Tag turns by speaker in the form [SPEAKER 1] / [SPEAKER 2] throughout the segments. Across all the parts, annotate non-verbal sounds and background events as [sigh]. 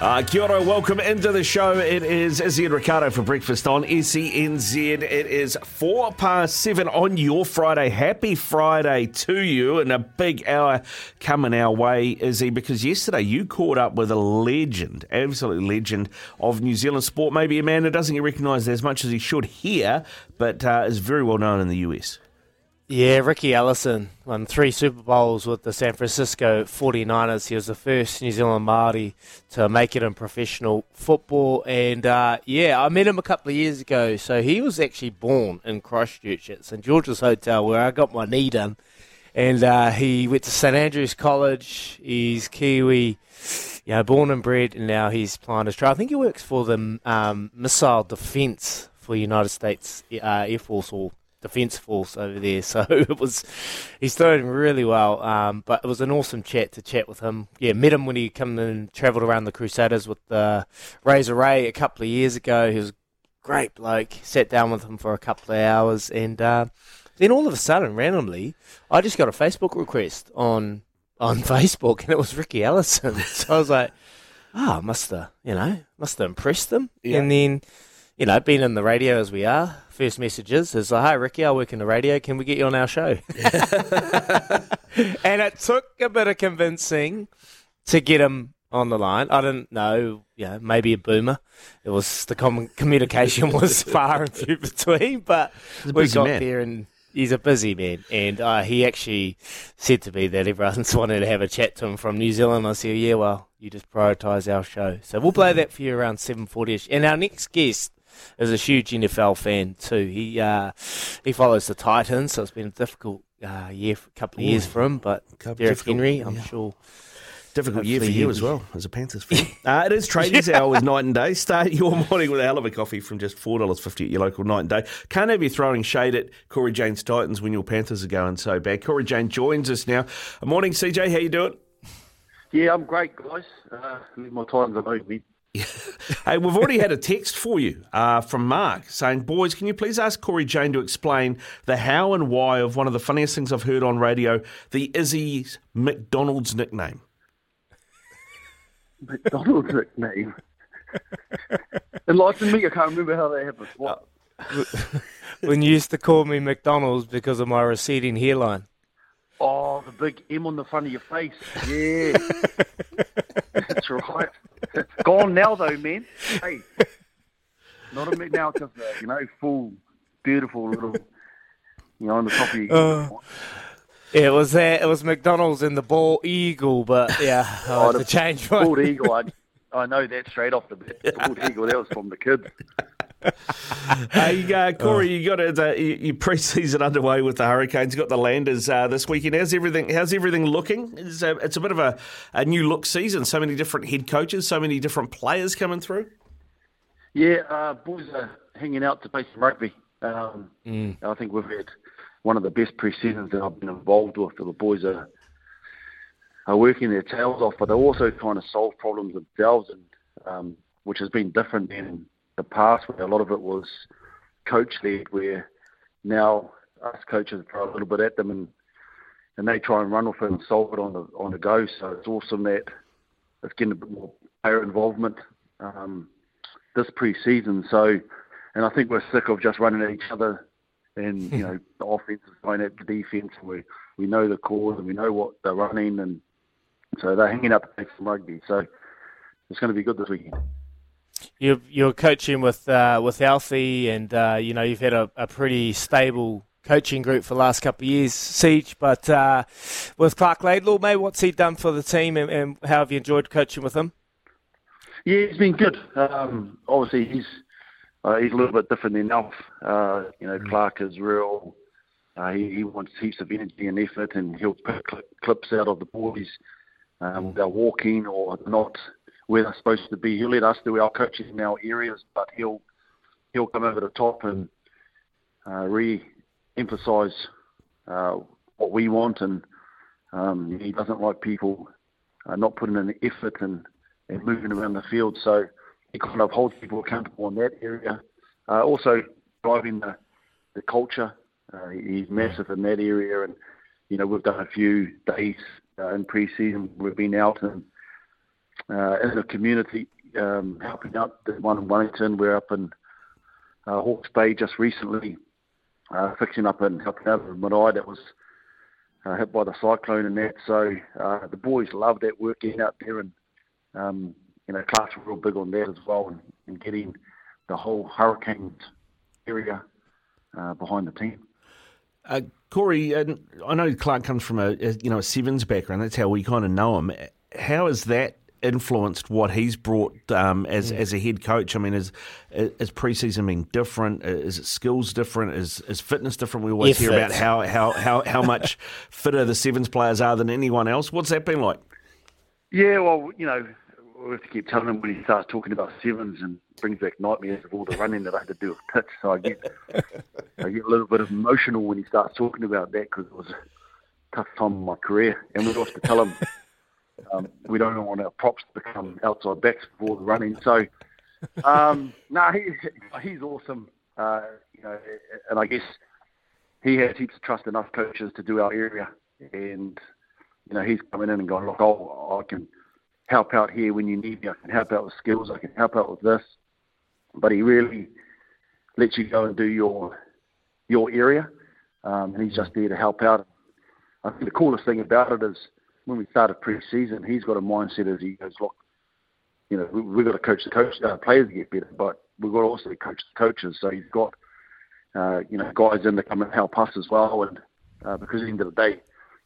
[SPEAKER 1] Uh, kia ora, welcome into the show. It is Izzy and Riccardo for breakfast on SENZ. It is four past seven on your Friday. Happy Friday to you, and a big hour coming our way, Izzy, because yesterday you caught up with a legend, absolute legend of New Zealand sport. Maybe a man who doesn't get recognised as much as he should here, but uh, is very well known in the US.
[SPEAKER 2] Yeah, Riki Ellison won three Super Bowls with the San Francisco 49ers. He was the first New Zealand Māori to make it in professional football. And uh, yeah, I met him a couple of years ago. So he was actually born in Christchurch at St George's Hotel where I got my knee done. And uh, he went to St Andrews College. He's Kiwi, you know, born and bred, and now he's playing his trial. I think he works for the um, missile defense for United States uh, Air Force or defence force over there. [laughs] So it was he's throwing really well. Um, but it was an awesome chat to chat with him. Yeah, met him when he come and travelled around the Crusaders with uh, Razor Ray a couple of years ago. He was great bloke. Sat down with him for a couple of hours, and uh, then all of a sudden, randomly, I just got a Facebook request on on [laughs] Facebook, and it was Riki Ellison. [laughs] so I was like. Oh, must have, you know, must have impressed them. Yeah. And then you know, being in the radio as we are, first messages is like, "Hi, Ricky, I work in the radio. Can we get you on our show?" [laughs] and it took a bit of convincing to get him on the line. I didn't know, you know, maybe a boomer. It was the common communication [laughs] was far and few between, but we got man. there and he's a busy man, and uh, he actually said to me that everyone's [laughs] wanted to have a chat to him from New Zealand. I said, "Yeah, well, you just prioritise our show." So we'll play that for you around seven forty-ish. And our next guest is a huge NFL fan too. He uh, he follows the Titans, so it's been a difficult uh, year, for a couple of Ooh, years for him. But Derrick Henry, I'm yeah. sure.
[SPEAKER 1] Difficult year for you as well, as a Panthers fan. [laughs] uh, it is trading yeah. hours night and day. Start [laughs] your morning with a hell of a coffee from just $4.50 at your local night and day. Can't have you throwing shade at Cory Jane's Titans when your Panthers are going so bad. Cory Jane joins us now. Good Morning, CJ. How you doing?
[SPEAKER 3] Yeah, I'm great, guys. Uh, my Titans are me.
[SPEAKER 1] Hey, we've already had a text for you uh, from Mark saying, Boys, can you please ask Cory Jane to explain the how and why of one of the funniest things I've heard on radio, the Izzy's McDonald's nickname?
[SPEAKER 3] McDonald's nickname? Enlighten me, I can't remember how that happened. What?
[SPEAKER 2] when you used to call me McDonald's because of my receding hairline.
[SPEAKER 3] Oh, the big M on the front of your face. Yeah. [laughs] That's right. Gone now, though, man. Hey. Not a now, just a, you know, full, beautiful little, you know, on the top of your. Uh,
[SPEAKER 2] yeah, it was uh, it was McDonald's and the ball eagle, but yeah, oh, the change
[SPEAKER 3] one. Bald eagle, I, I know that straight off the bat. Bald eagle, that was from the kids
[SPEAKER 1] hey, uh, Cory, oh. you got it. Uh, your preseason underway with the Hurricanes. You got the Landers uh, this weekend. How's everything? How's everything looking? It's a, it's a bit of a, a new look season. So many different head coaches, so many different players coming through.
[SPEAKER 3] Yeah, uh, boys are hanging out to play some rugby. Um, mm. I think we've had one of the best pre-seasons that I've been involved with. The boys are are working their tails off, but they're also trying to solve problems themselves, and um, which has been different than the past where a lot of it was coach led, where now us coaches throw a little bit at them and and they try and run with it and solve it on the on the go. So it's awesome that it's getting a bit more player involvement um, this pre-season. So, and I think we're sick of just running at each other, and [laughs] you know the offense is going at the defense. And we we know the cause and we know what they're running, and so they're hanging up to play some rugby. So it's going to be good this weekend
[SPEAKER 2] you're you're coaching with uh, with Alfie, and uh, you know you've had a, a, pretty stable coaching group for the last couple of years, CJ. But uh, with Clark Laidlaw, maybe what's he done for the team, and, and, how have you enjoyed coaching with him?
[SPEAKER 3] Yeah, he's been good. Um, obviously, he's uh, he's a little bit different than Alf. Uh, you know, mm. Clark is real. Uh, he, he wants heaps of energy and effort, and he'll pick clips out of the boys um, they're walking or not where they're supposed to be. He'll let us do our coaching in our areas, but he'll he'll come over the top and uh, re-emphasise uh, what we want, and um, he doesn't like people uh, not putting in the effort and, and moving around the field. So he kind of holds people accountable in that area. Uh, also driving the the culture. Uh, he's massive in that area, and you know we've done a few days uh, in pre-season. We've been out and uh, in the community um, helping out the one in Wellington. We're up in uh, Hawke's Bay just recently, uh, fixing up and helping out in Marae that was uh, hit by the cyclone and that. So uh, the boys love that work getting out there and um, you know, Clark's real big on that as well and, and getting the whole Hurricanes area uh, behind the team.
[SPEAKER 1] Uh, Cory, I know Clark comes from a, a, you know a sevens background. That's how we kind of know him. How has that influenced what he's brought um, as mm. as a head coach? I mean, is is preseason being different? Is it skills different? Is is fitness different? We always Effort. hear about how how how, how much [laughs] fitter the sevens players are than anyone else. What's that been like?
[SPEAKER 3] Yeah, well, you know, we have to keep telling him when he starts talking about sevens and brings back nightmares of all the running that I had to do with pitch. So I get I get a little bit emotional when he starts talking about that because it was a tough time in my career, and we have to tell him um, we don't want our props to become outside backs before the running. So um, [laughs] no, he, he's awesome. Uh, you know, and I guess he has heaps of trust in us coaches to do our area, and you know he's coming in and going, look, oh, I can help out here when you need me. I can help out with skills. I can help out with this. But he really lets you go and do your your area, um, and he's just there to help out. I think the coolest thing about it is when we started pre-season, he's got a mindset as he goes, look, you know, we, we've got to coach the coach uh, players to get better, but we've got to also coach the coaches. So he's got, uh, you know, guys in to come and help us as well. And uh, because at the end of the day,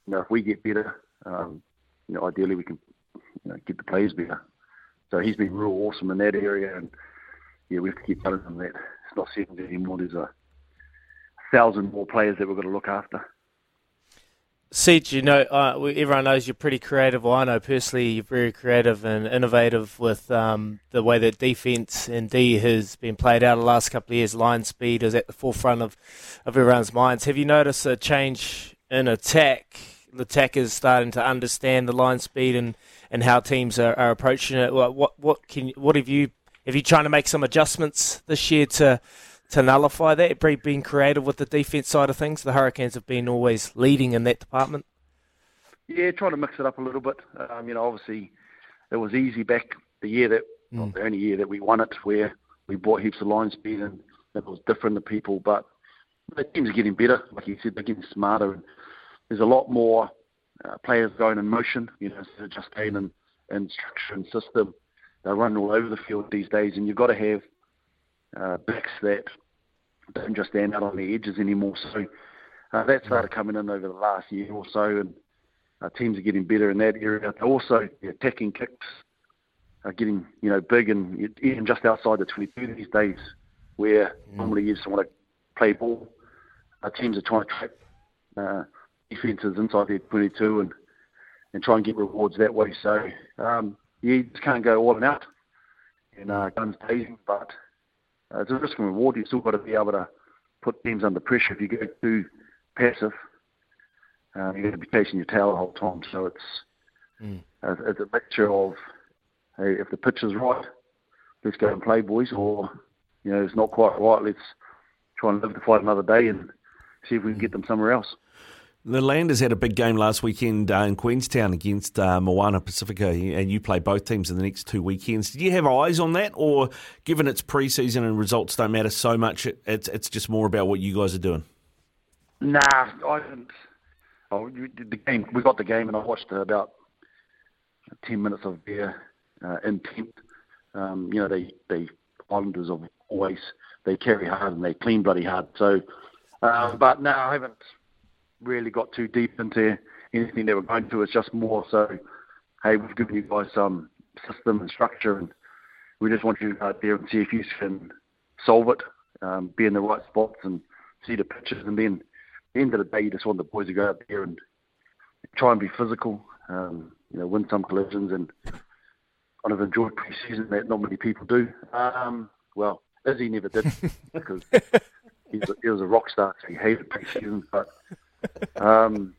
[SPEAKER 3] you know, if we get better, um, you know, ideally we can you know, get the players better. So he's been real awesome in that area, and yeah, we have to keep telling him that it's not sevens anymore. There's a thousand more players that we've got to look after.
[SPEAKER 2] CJ, you know, uh, everyone knows you're pretty creative. Well, I know personally you're very creative and innovative with um, the way that defence and D has been played out the last couple of years. Line speed is at the forefront of, of everyone's minds. Have you noticed a change in attack? The attack is starting to understand the line speed and and how teams are, are approaching it. What, what what can what have you have you trying to make some adjustments this year to to nullify that? Being creative with the defense side of things, the Hurricanes have been always leading in that department.
[SPEAKER 3] Yeah, trying to mix it up a little bit. Um, you know, obviously it was easy back the year that mm. well, the only year that we won it, where we bought heaps of line speed and it was different to people. But the teams are getting better, like you said, they're getting smarter. And there's a lot more uh, players going in motion, you know, instead of just staying in, in structure and system. They're running all over the field these days, and you've got to have uh, backs that don't just stand out on the edges anymore. So uh, that started coming in over the last year or so, and uh, teams are getting better in that area. Also, the attacking kicks are getting you know big and even just outside the 22 these days, where mm. normally you just want to play ball. Uh, teams are trying to trap uh, defences inside their 22 and and try and get rewards that way. So um, you just can't go all and out and uh, guns blazing, but uh, it's a risk and reward. You've still got to be able to put teams under pressure. If you go too passive, um, you're going to be chasing your tail the whole time. So it's mm. uh, it's a mixture of hey, if the pitch is right, let's go and play, boys, or you know it's not quite right. Let's try and live to fight another day and see if we can get them somewhere else.
[SPEAKER 1] The Landers had a big game last weekend uh, in Queenstown against uh, Moana Pacifica, and you play both teams in the next two weekends. Did you have eyes on that, or given it's preseason and results don't matter so much, it, it's it's just more about what you guys are doing?
[SPEAKER 3] Nah, I didn't. Oh, the game. We got the game, and I watched about ten minutes of their uh, intent. Um, you know, they they Islanders have always they carry hard and they clean bloody hard. So, uh, but no, I haven't really got too deep into anything they were going to. It's just more so, hey, we've given you guys some system and structure, and we just want you to go out there and see if you can solve it, um, be in the right spots, and see the pitches. And then, at the end of the day, you just want the boys to go out there and try and be physical, um, you know, win some collisions, and kind of enjoyed pre-season that not many people do. Um, well, Izzy never did [laughs] because he was, he was a rock star, so he hated pre-season. But um,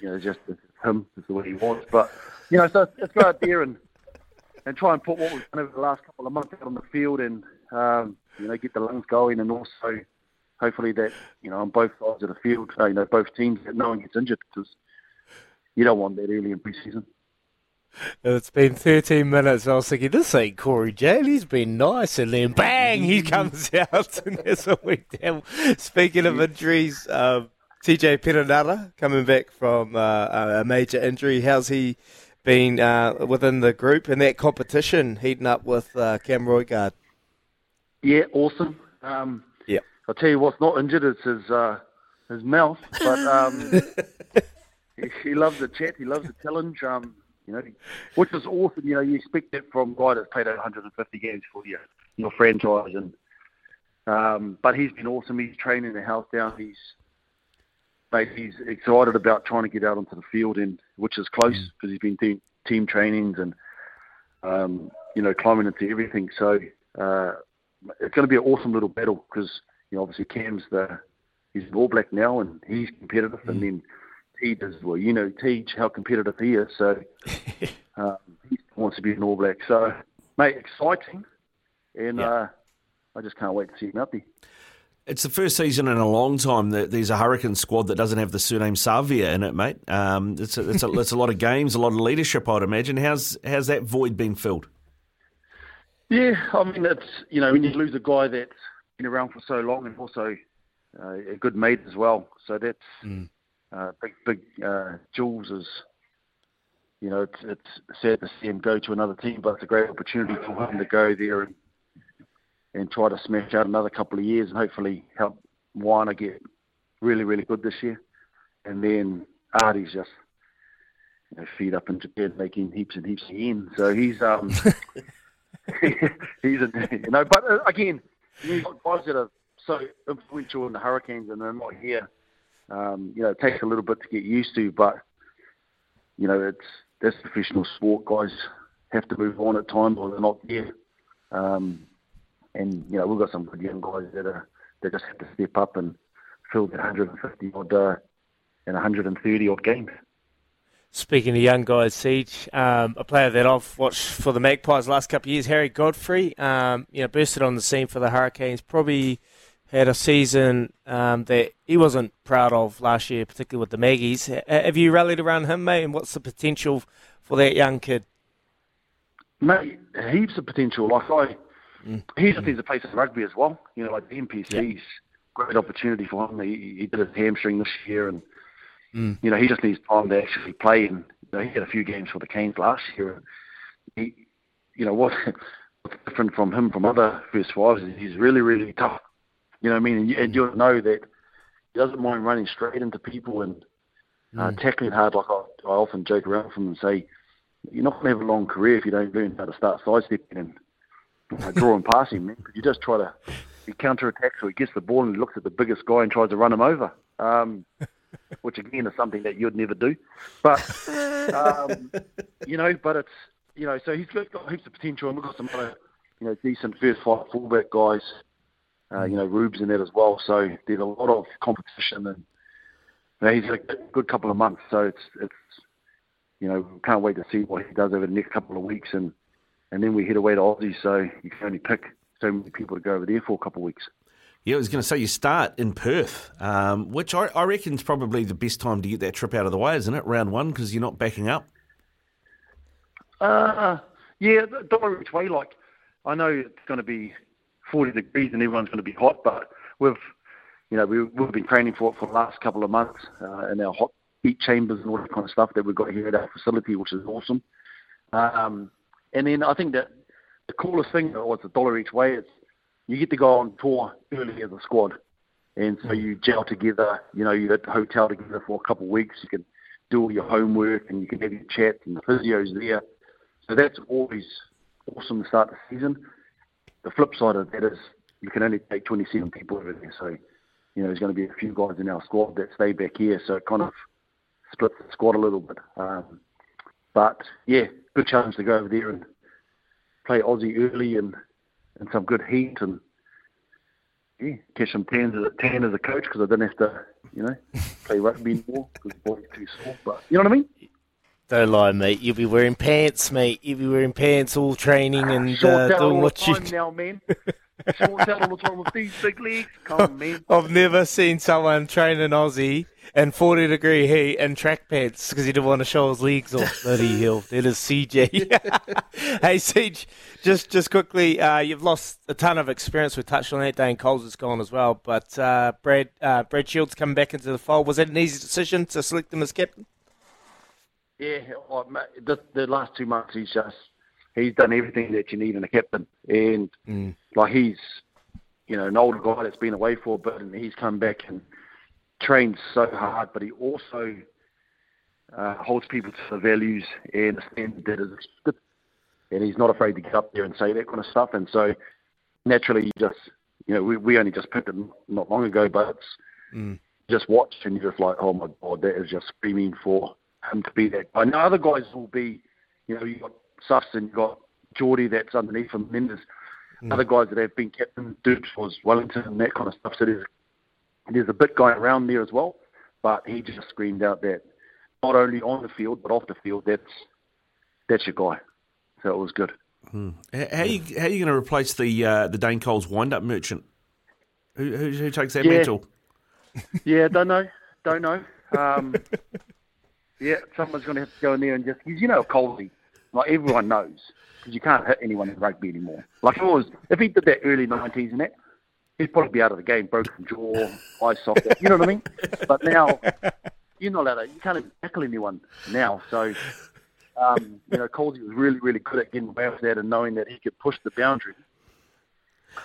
[SPEAKER 3] you know, just him is the way he wants. But you know, so let's go out there and and try and put what we've done over the last couple of months out on the field and um, you know get the lungs going and also hopefully that you know on both sides of the field, uh, you know both teams that no one gets injured because you don't want that early in pre-season.
[SPEAKER 2] It's been 13 minutes. I was thinking, this ain't Cory Jane. He's been nice. And then bang, he comes [laughs] out. And there's a week down. Speaking of injuries, um, TJ Perenara coming back from uh, a major injury. How's he been uh, within the group and that competition heating up with uh, Cam Roigard?
[SPEAKER 3] Yeah, awesome. Um,
[SPEAKER 2] yeah.
[SPEAKER 3] I'll tell you what's not injured is his, uh, his mouth. But um, [laughs] he, he loves the chat. He loves the challenge. Um, you know, which is awesome. You know, you expect that from a guy that's played 150 games for your your franchise, and um, but he's been awesome. He's training the house down. He's mate, he's excited about trying to get out onto the field, and which is close because mm. he's been doing team trainings and um, you know climbing into everything. So uh, it's going to be an awesome little battle because you know obviously Cam's the he's an All Black now, and he's competitive, mm. and then Teej as well. You know Teej, how competitive he is. So [laughs] um, he wants to be an All Black. So, mate, exciting. And yeah. uh, I just can't wait to see him out there.
[SPEAKER 1] It's the first season in a long time that there's a Hurricane squad that doesn't have the surname Savea in it, mate. Um, it's, a, it's, a, it's a lot of games, a lot of leadership, I'd imagine. How's how's that void been filled?
[SPEAKER 3] Yeah, I mean, it's you know when you lose a guy that's been around for so long and also uh, a good mate as well, so that's mm uh, big, big uh, Jules is, you know, it's, it's sad to see him go to another team, but it's a great opportunity for him to go there and and try to smash out another couple of years and hopefully help Moana get really, really good this year. And then Ardie's just you know, feed up in Japan making heaps and heaps of yen. So he's um [laughs] [laughs] he's a, you know, but uh, again, got guys that are so influential in the Hurricanes and they're not here um, you know, it takes a little bit to get used to, but you know, it's that's professional sport. Guys have to move on at times, or they're not there. Um, and you know, we've got some good young guys that are that just have to step up and fill that 150 odd uh, and 130 odd games.
[SPEAKER 2] Speaking of young guys, CJ, um, a player that I've watched for the Magpies the last couple of years, Harry Godfrey, um, you know, bursted on the scene for the Hurricanes, probably had a season um, that he wasn't proud of last year, particularly with the Maggies. Have you rallied around him, mate? And what's the potential for that young kid?
[SPEAKER 3] Mate, heaps of potential. Like I, mm. he just needs to play some rugby as well. You know, like the NPC's yeah. great opportunity for him. He, he did his hamstring this year, and mm. you know he just needs time to actually play. And you know, he had a few games for the Canes last year. He, you know, what what's different from him from other first fives is he's really, really tough you know what I mean? And, you, and you'll know that he doesn't mind running straight into people and uh, mm. tackling hard. Like I, I often joke around with him and say, you're not going to have a long career if you don't learn how to start sidestepping and uh, drawing passing, man. Because you just try to he counter attacks or he gets the ball and he looks at the biggest guy and tries to run him over. Um, [laughs] which again is something that you'd never do. But um, you know, but it's you know, so he's got, got heaps of potential and we've got some other you know decent first five fullback guys uh, you know, Rubes in that as well. So there's a lot of competition, and you know, he's had a good couple of months. So it's it's you know, can't wait to see what he does over the next couple of weeks, and and then we head away to Aussie. So you can only pick so many people to go over there for a couple of weeks.
[SPEAKER 1] Yeah, I was going to say you start in Perth, um, which I, I reckon is probably the best time to get that trip out of the way, isn't it? Round one because you're not backing up.
[SPEAKER 3] Uh, yeah, don't worry which way. Like, I know it's going to be 40 degrees and everyone's going to be hot, but we've, you know, we, we've been training for it for the last couple of months uh, in our hot heat chambers and all that kind of stuff that we've got here at our facility, which is awesome. Um, and then I think that the coolest thing, was it's a dollar each way, it's you get to go on tour early as a squad. And so you gel together, you know, you're at the hotel together for a couple of weeks, you can do all your homework and you can have your chat and the physio's there. So that's always awesome to start the season the flip side of that is you can only take 27 people over there. So, you know, there's going to be a few guys in our squad that stay back here. So it kind of splits the squad a little bit. Um, but yeah, good challenge to go over there and play Aussie early and and some good heat and yeah, catch some tan as a tan as a coach because I didn't have to, you know, [laughs] play rugby anymore because the body's too small. But you know what I mean?
[SPEAKER 2] Don't lie, mate. You'll be wearing pants, mate. You'll be wearing pants all training and uh,
[SPEAKER 3] Shorts out
[SPEAKER 2] doing
[SPEAKER 3] all
[SPEAKER 2] what
[SPEAKER 3] the
[SPEAKER 2] you.
[SPEAKER 3] time now, man. [laughs] Shorts out all the time with these big legs. Come on, man.
[SPEAKER 2] I've never seen someone train an Aussie in 40 degree heat and track pants because he didn't want to show his legs off. [laughs] Bloody hell. That is CJ. [laughs] hey, CJ, just just quickly, uh, you've lost a ton of experience. We touched on that. Dane Coles is gone as well. But uh, Brad, uh, Brad Shields coming back into the fold. Was that an easy decision to select him as captain?
[SPEAKER 3] Yeah, well, mate, the, the last two months he's just he's done everything that you need in a captain, and
[SPEAKER 2] Mm.
[SPEAKER 3] like he's you know an older guy that's been away for a bit, and he's come back and trained so hard, but he also uh, holds people to the values and the standard that is expected, and he's not afraid to get up there and say that kind of stuff, and so naturally you just you know we we only just picked him not long ago, but it's
[SPEAKER 2] Mm.
[SPEAKER 3] just watch and you're just like, oh my god, that is just screaming for him to be that guy. Now other guys will be, you know, you got Suffs and you got Jordie that's underneath him. Then there's other guys that have been captain. Dupes was Wellington and that kind of stuff. So there's there's a bit going around there as well. But he just screamed out that not only on the field but off the field, that's that's your guy. So it was good.
[SPEAKER 1] H- How you how you going to replace the uh, the Dane Coles wind up merchant? Who, who who takes that
[SPEAKER 3] Yeah.
[SPEAKER 1] mantle? [laughs]
[SPEAKER 3] Yeah, don't know, don't know. Um, yeah, someone's going to have to go in there and just because you know Colsey, like everyone knows, because you can't hit anyone in rugby anymore. Like if it was, if he did that early nineties and that, he'd probably be out of the game, broken jaw, eye socket. You know what I mean? But now you're not allowed to. You can't even tackle anyone now. So. Um, you know, Colsey was really, really good at getting away with that and knowing that he could push the boundary.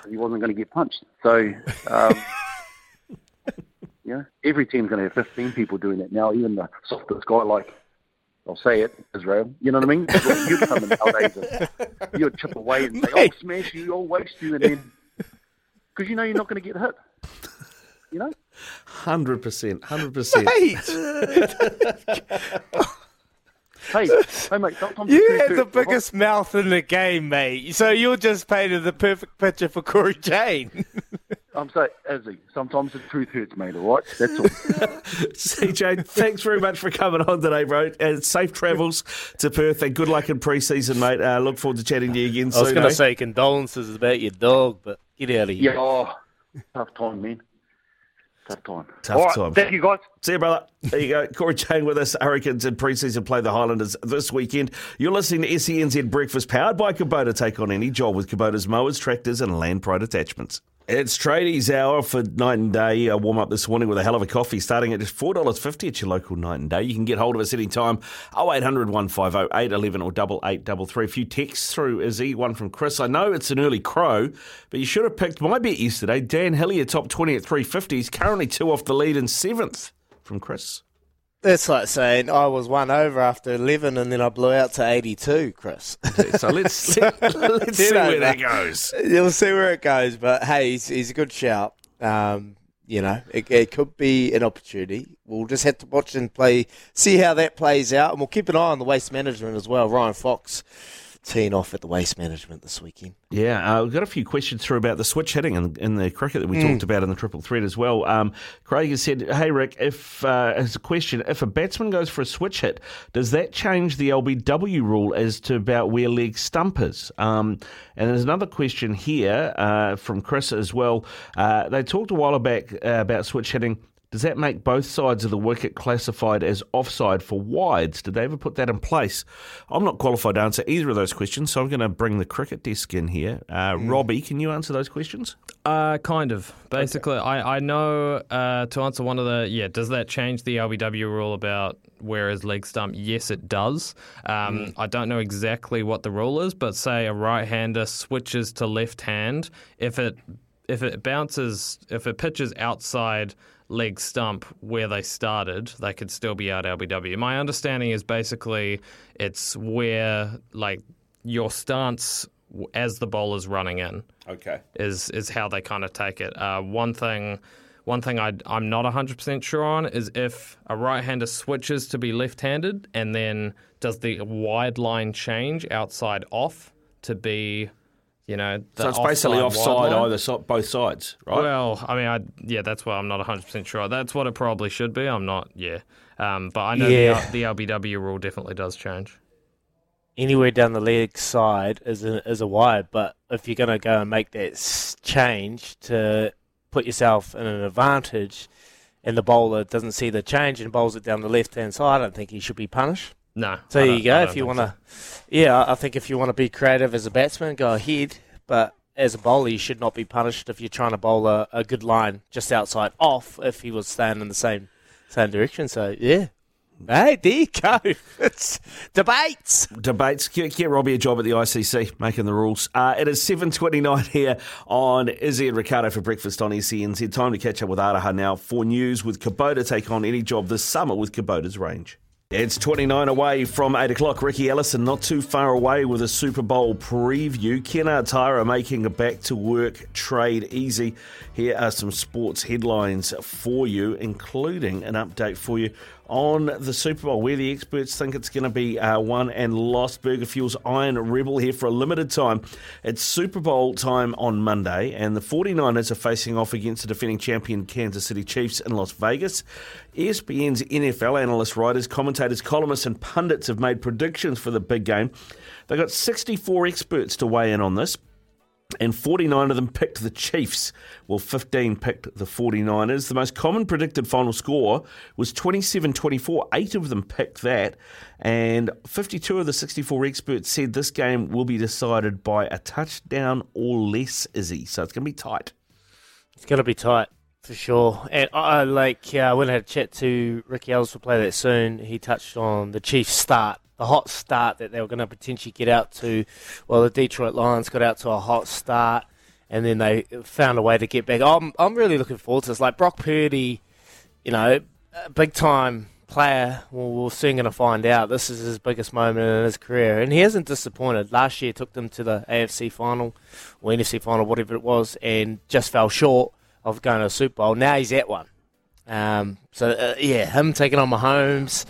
[SPEAKER 3] He wasn't going to get punched. So, um, yeah, every team's going to have 15 people doing that now. Even the softest guy, like I'll say it, Israel. You know what I mean? you come in nowadays, and you chip away and say, [laughs] "Oh, smash you, I'll waste you," and then because you know you're not going to get hit. You know?
[SPEAKER 1] Hundred percent, hundred percent. [laughs]
[SPEAKER 3] Hey, hey, mate. Sometimes
[SPEAKER 2] you had the
[SPEAKER 3] hurts, right?
[SPEAKER 2] biggest mouth in the game, mate. So you're just painted the perfect picture for Cory Jane. [laughs]
[SPEAKER 3] I'm saying, Izzy. Sometimes the truth hurts, mate. All right, that's all. [laughs]
[SPEAKER 1] CJ, thanks very much for coming on today, bro. And safe travels to Perth and good luck in pre-season, mate. Uh, look forward to chatting to you again
[SPEAKER 2] I was
[SPEAKER 1] soon.
[SPEAKER 2] going
[SPEAKER 1] eh?
[SPEAKER 2] to say condolences about your dog, but get out of here.
[SPEAKER 3] Yeah, oh, tough time, man. Tough time.
[SPEAKER 1] Tough
[SPEAKER 3] All right,
[SPEAKER 1] time.
[SPEAKER 3] Thank you, guys.
[SPEAKER 1] See you, brother. There you go. [laughs] Cory Jane with us. Hurricanes in preseason play the Highlanders this weekend. You're listening to SENZ Breakfast powered by Kubota. Take on any job with Kubota's mowers, tractors, and land pride attachments. It's tradies hour for night and day. A warm up this morning with a hell of a coffee starting at just $4.50 at your local night and day. You can get hold of us anytime. 0800 150 811 or 8833. A few texts through Izzy. One from Chris. I know it's an early crow, but you should have picked my bet yesterday. Dan Hillier, top 20 at 350. He's currently two off the lead in seventh from Chris.
[SPEAKER 2] That's like saying I was one over after 11 and then I blew out to 82, Chris.
[SPEAKER 1] So let's [laughs] let, let's see
[SPEAKER 2] know,
[SPEAKER 1] where that goes.
[SPEAKER 2] You'll see where it goes, but hey, he's, he's a good shout. Um, you know, it, it could be an opportunity. We'll just have to watch and play, see how that plays out, and we'll keep an eye on the waste management as well. Ryan Fox teeing off at the waste management this weekend.
[SPEAKER 1] Yeah, uh, we've got a few questions through about the switch hitting in, in the cricket that we talked about in the triple threat as well. Um, Craig has said, "Hey Rick, if uh, as a question, if a batsman goes for a switch hit, does that change the LBW rule as to about where leg stump is?" Um, and there's another question here uh, from Chris as well. Uh, they talked a while back uh, about switch hitting. Does that make both sides of the wicket classified as offside for wides? Did they ever put that in place? I'm not qualified to answer either of those questions, so I'm going to bring the cricket desk in here. Uh, Robbie, can you answer those questions?
[SPEAKER 4] Uh, kind of. Basically, I, I know uh, to answer one of the yeah. Does that change the LBW rule about where is leg stump? Yes, it does. Um, I don't know exactly what the rule is, but say a right-hander switches to left hand, if it if it bounces, if it pitches outside leg stump where they started, they could still be out LBW. My understanding is basically it's where like your stance as the bowler's running in
[SPEAKER 1] Okay.
[SPEAKER 4] is is how they kind of take it. Uh, one thing, one thing I I'm not hundred percent sure on is if a right-hander switches to be left-handed and then does the wide line change outside off, to be, you know, the
[SPEAKER 1] So it's basically offside
[SPEAKER 4] line.
[SPEAKER 1] either side, both sides, right?
[SPEAKER 4] Well, I mean, I, yeah, that's why I'm not 100% sure. That's what it probably should be. I'm not, yeah. Um, but I know
[SPEAKER 2] Yeah.
[SPEAKER 4] the, the LBW rule definitely does change.
[SPEAKER 2] Anywhere down the leg side is a, is a wide, but if you're going to go and make that change to put yourself in an advantage, and the bowler doesn't see the change and bowls it down the left hand side, I don't think he should be punished.
[SPEAKER 4] No.
[SPEAKER 2] So there you go. If you want to, yeah, I think if you want to be creative as a batsman, go ahead. But as a bowler, you should not be punished if you're trying to bowl a, a good line just outside off. If he was staying in the same same direction, so yeah. Hey, there you go. [laughs] It's debates.
[SPEAKER 1] debates. Get, get Robbie a job at the ICC, making the rules. Uh, it is 7.29 here on Izzy and Riccardo for breakfast on SENZ. Time to catch up with Araha now for news with Kubota take on any job this summer with Kubota's range. It's 29 away from 8 o'clock. Riki Ellison not too far away with a Super Bowl preview. Kennards Hire making a back to work trade easy. Here are some sports headlines for you, including an update for you on the Super Bowl, where the experts think it's going to be uh, won and lost. Burger Fuel's Iron Rebel here for a limited time. It's Super Bowl time on Monday, and the 49ers are facing off against the defending champion Kansas City Chiefs in Las Vegas. ESPN's NFL analysts, writers, commentators, columnists, and pundits have made predictions for the big game. They've got 64 experts to weigh in on this and 49 of them picked the Chiefs. Well, 15 picked the 49ers. The most common predicted final score was 27 24. Eight of them picked that. And 52 of the 64 experts said this game will be decided by a touchdown or less, Izzy. So it's going to be tight.
[SPEAKER 2] It's going to be tight for sure. And I like uh, when I had a chat to Ricky Ellis, will play that soon. He touched on the Chiefs' start, the hot start that they were going to potentially get out to. Well, the Detroit Lions got out to a hot start, and then they found a way to get back. I'm I'm really looking forward to this. Like Brock Purdy, you know, big time player. Well, we're soon going to find out. This is his biggest moment in his career, and he hasn't disappointed. Last year, took them to the AFC final, or NFC final, whatever it was, and just fell short of going to a Super Bowl. Now he's at one. Um, so uh, yeah, him taking on Mahomes,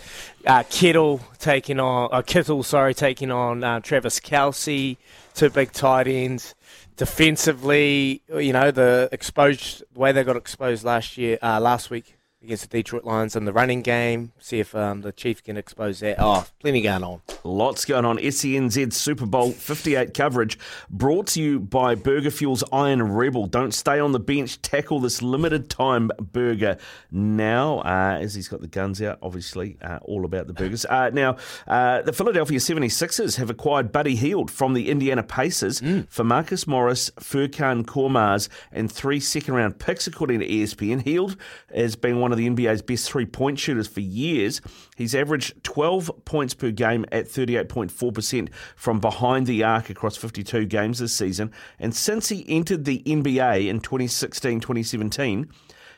[SPEAKER 2] uh, Kittle taking on uh, Kittle, sorry, taking on uh, Travis Kelce, two big tight ends. Defensively, you know the exposed way they got exposed last year, uh, last week against the Detroit Lions in the running game. See if um, the Chiefs can expose that. Oh, plenty going on.
[SPEAKER 1] Lots going on. SENZ Super Bowl 58 coverage brought to you by Burger Fuel's Iron Rebel. Don't stay on the bench. Tackle this limited time burger now. Uh, as he's got the guns out, obviously, uh, all about the burgers. Uh, now, uh, the Philadelphia 76ers have acquired Buddy Hield from the Indiana Pacers for Marcus Morris, Furkan Korkmaz, and three second round picks, according to ESPN. Hield has been one of the NBA's best three point shooters for years. He's averaged 12 points per game at 38.4% from behind the arc across 52 games this season. And since he entered the NBA in 2016 2017,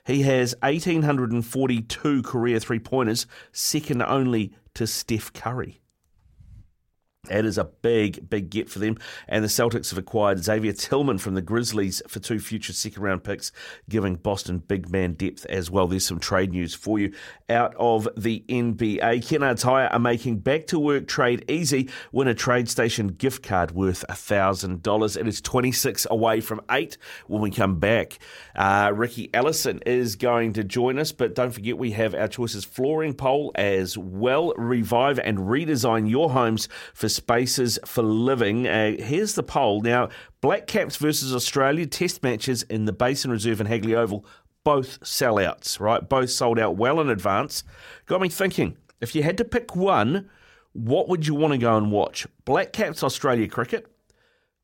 [SPEAKER 1] he has 1,842 career three pointers, second only to Steph Curry. That is a big, big get for them. And the Celtics have acquired Xavier Tillman from the Grizzlies for two future second round picks, giving Boston big man depth as well. There's some trade news for you out of the NBA. Kennards Hire are making back to work trade easy. Win a trade station gift card worth $1,000. It is 26 away from 8 when we come back. Uh, Riki Ellison is going to join us, but don't forget we have our choices flooring poll as well. Revive and redesign your homes for spaces for living. Uh, here's the poll. Now, Black Caps versus Australia test matches in the Basin Reserve and Hagley Oval, both sellouts, right? Both sold out well in advance. Got me thinking, if you had to pick one, what would you want to go and watch? Black Caps Australia cricket,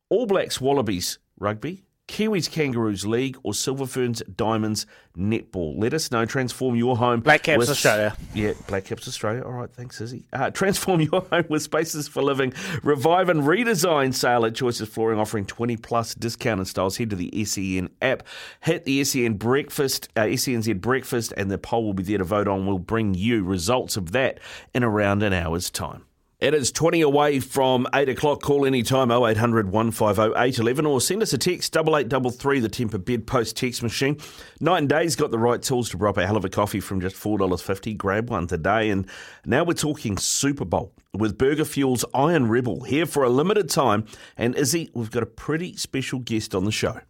[SPEAKER 1] All Blacks Wallabies rugby, Kiwis Kangaroos League, or Silver Ferns Diamonds netball? Let us know. Transform your home.
[SPEAKER 2] Black Caps
[SPEAKER 1] with-
[SPEAKER 2] Australia.
[SPEAKER 1] Yeah, Black Caps Australia. All right, thanks, Izzy. Uh, transform your home with spaces for living. Revive and redesign sale at Choices Flooring, offering 20 plus discounted styles. Head to the SEN app, hit the SEN breakfast, uh, SENZ breakfast, and the poll will be there to vote on. We'll bring you results of that in around an hour's time. It is 20 away from 8 o'clock. Call anytime 0800 150 811 or send us a text 8833, the Tempur Bedpost text machine. Night and Day's got the right tools to up a hell of a coffee from just $4.50. Grab one today. And now we're talking Super Bowl with Burger Fuel's Iron Rebel here for a limited time. And Izzy, we've got a pretty special guest on the show.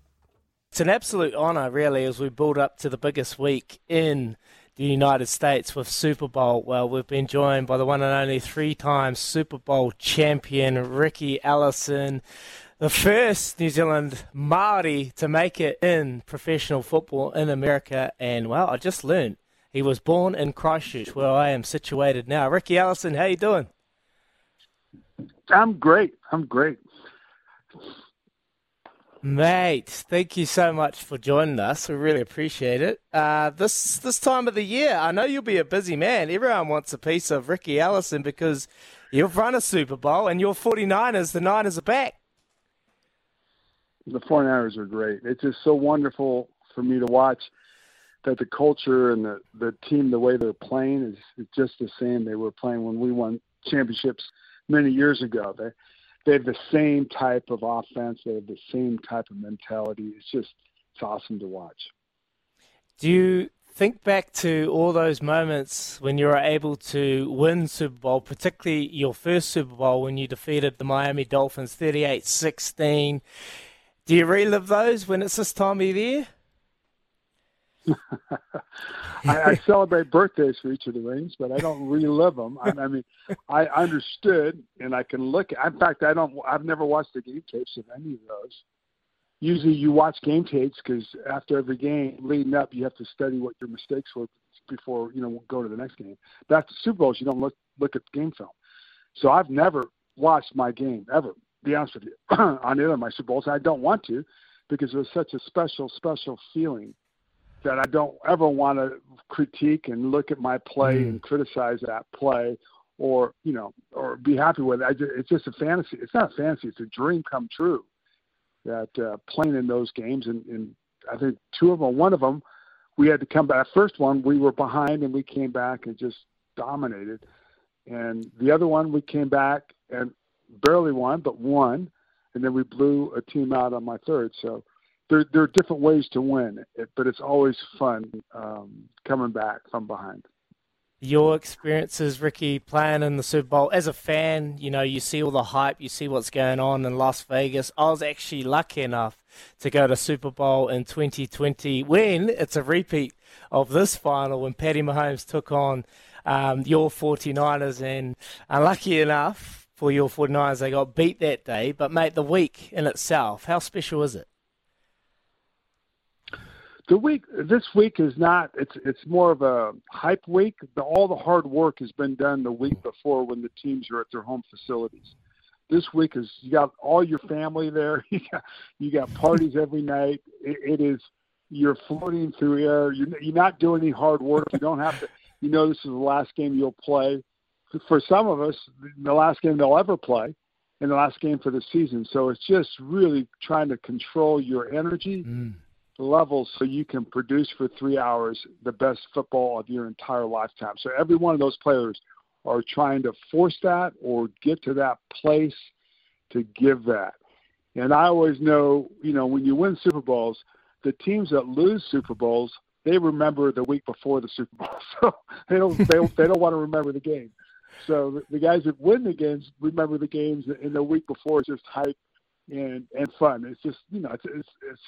[SPEAKER 2] It's an absolute honour, really, as we build up to the biggest week in the United States with Super Bowl. Well, we've been joined by the one and only three time Super Bowl champion, Riki Ellison, the first New Zealand Māori to make it in professional football in America. And, well, I just learned he was born in Christchurch, where I am situated now. Riki Ellison, how you doing?
[SPEAKER 5] I'm great. I'm great.
[SPEAKER 2] Mate, thank you so much for joining us. We really appreciate it. Uh, this this time of the year, I know you'll be a busy man. Everyone wants a piece of Riki Ellison because you've run a Super Bowl and your 49ers, the Niners are back.
[SPEAKER 5] The 49ers are great. It's just so wonderful for me to watch that the culture and the, the team, the way they're playing is, is just the same they were playing when we won championships many years ago. They, they have the same type of offense. They have the same type of mentality. It's just it's awesome to watch.
[SPEAKER 2] Do you think back to all those moments when you were able to win Super Bowl, particularly your first Super Bowl when you defeated the Miami Dolphins 38-16? Do you relive those when it's this time of year?
[SPEAKER 5] I, I [laughs] celebrate birthdays for each of the rings, but I don't relive them. I, I mean, I understood, and I can look. At, in fact, I don't. I've never watched the game tapes of any of those. Usually, you watch game tapes because after every game, leading up, you have to study what your mistakes were before you know go to the next game. But after Super Bowls, you don't look look at game film. So I've never watched my game ever. Be honest with you, [clears throat] on any of my Super Bowls, I don't want to because it was such a special, special feeling that I don't ever want to critique and look at my play mm. and criticize that play or you know or be happy with it. I just, it's just a fantasy. It's not a fantasy. It's a dream come true. That uh, playing in those games and, and I think two of them, one of them, we had to come back. First one we were behind and we came back and just dominated. And the other one we came back and barely won, but won. And then we blew a team out on my third. So there, there are different ways to win, but it's always fun um, coming back from behind.
[SPEAKER 2] Your experiences, Ricky, playing in the Super Bowl as a fan, you know, you see all the hype, you see what's going on in Las Vegas. I was actually lucky enough to go to Super Bowl in 2020 when it's a repeat of this final when Patty Mahomes took on um, your 49ers. And unlucky enough for your 49ers, they got beat that day. But, mate, the week in itself, how special is it?
[SPEAKER 5] The week this week is not it's it's more of a hype week. The, all the hard work has been done the week before when the teams are at their home facilities. This week is you got all your family there. [laughs] You got you got parties every night. It, it is you're floating through air. You're, you're not doing any hard work. You don't have to you know this is the last game you'll play. For some of us the last game they'll ever play and the last game for the season. So it's just really trying to control your energy mm levels so you can produce for three hours the best football of your entire lifetime. So every one of those players are trying to force that or get to that place to give that. And I always know, you know, when you win Super Bowls, the teams that lose Super Bowls, they remember the week before the Super Bowl. [laughs] So they don't they don't, they don't want to remember the game. So the, guys that win the games remember the games in the week before. It's just hype and and fun. It's just you know it's it's it's,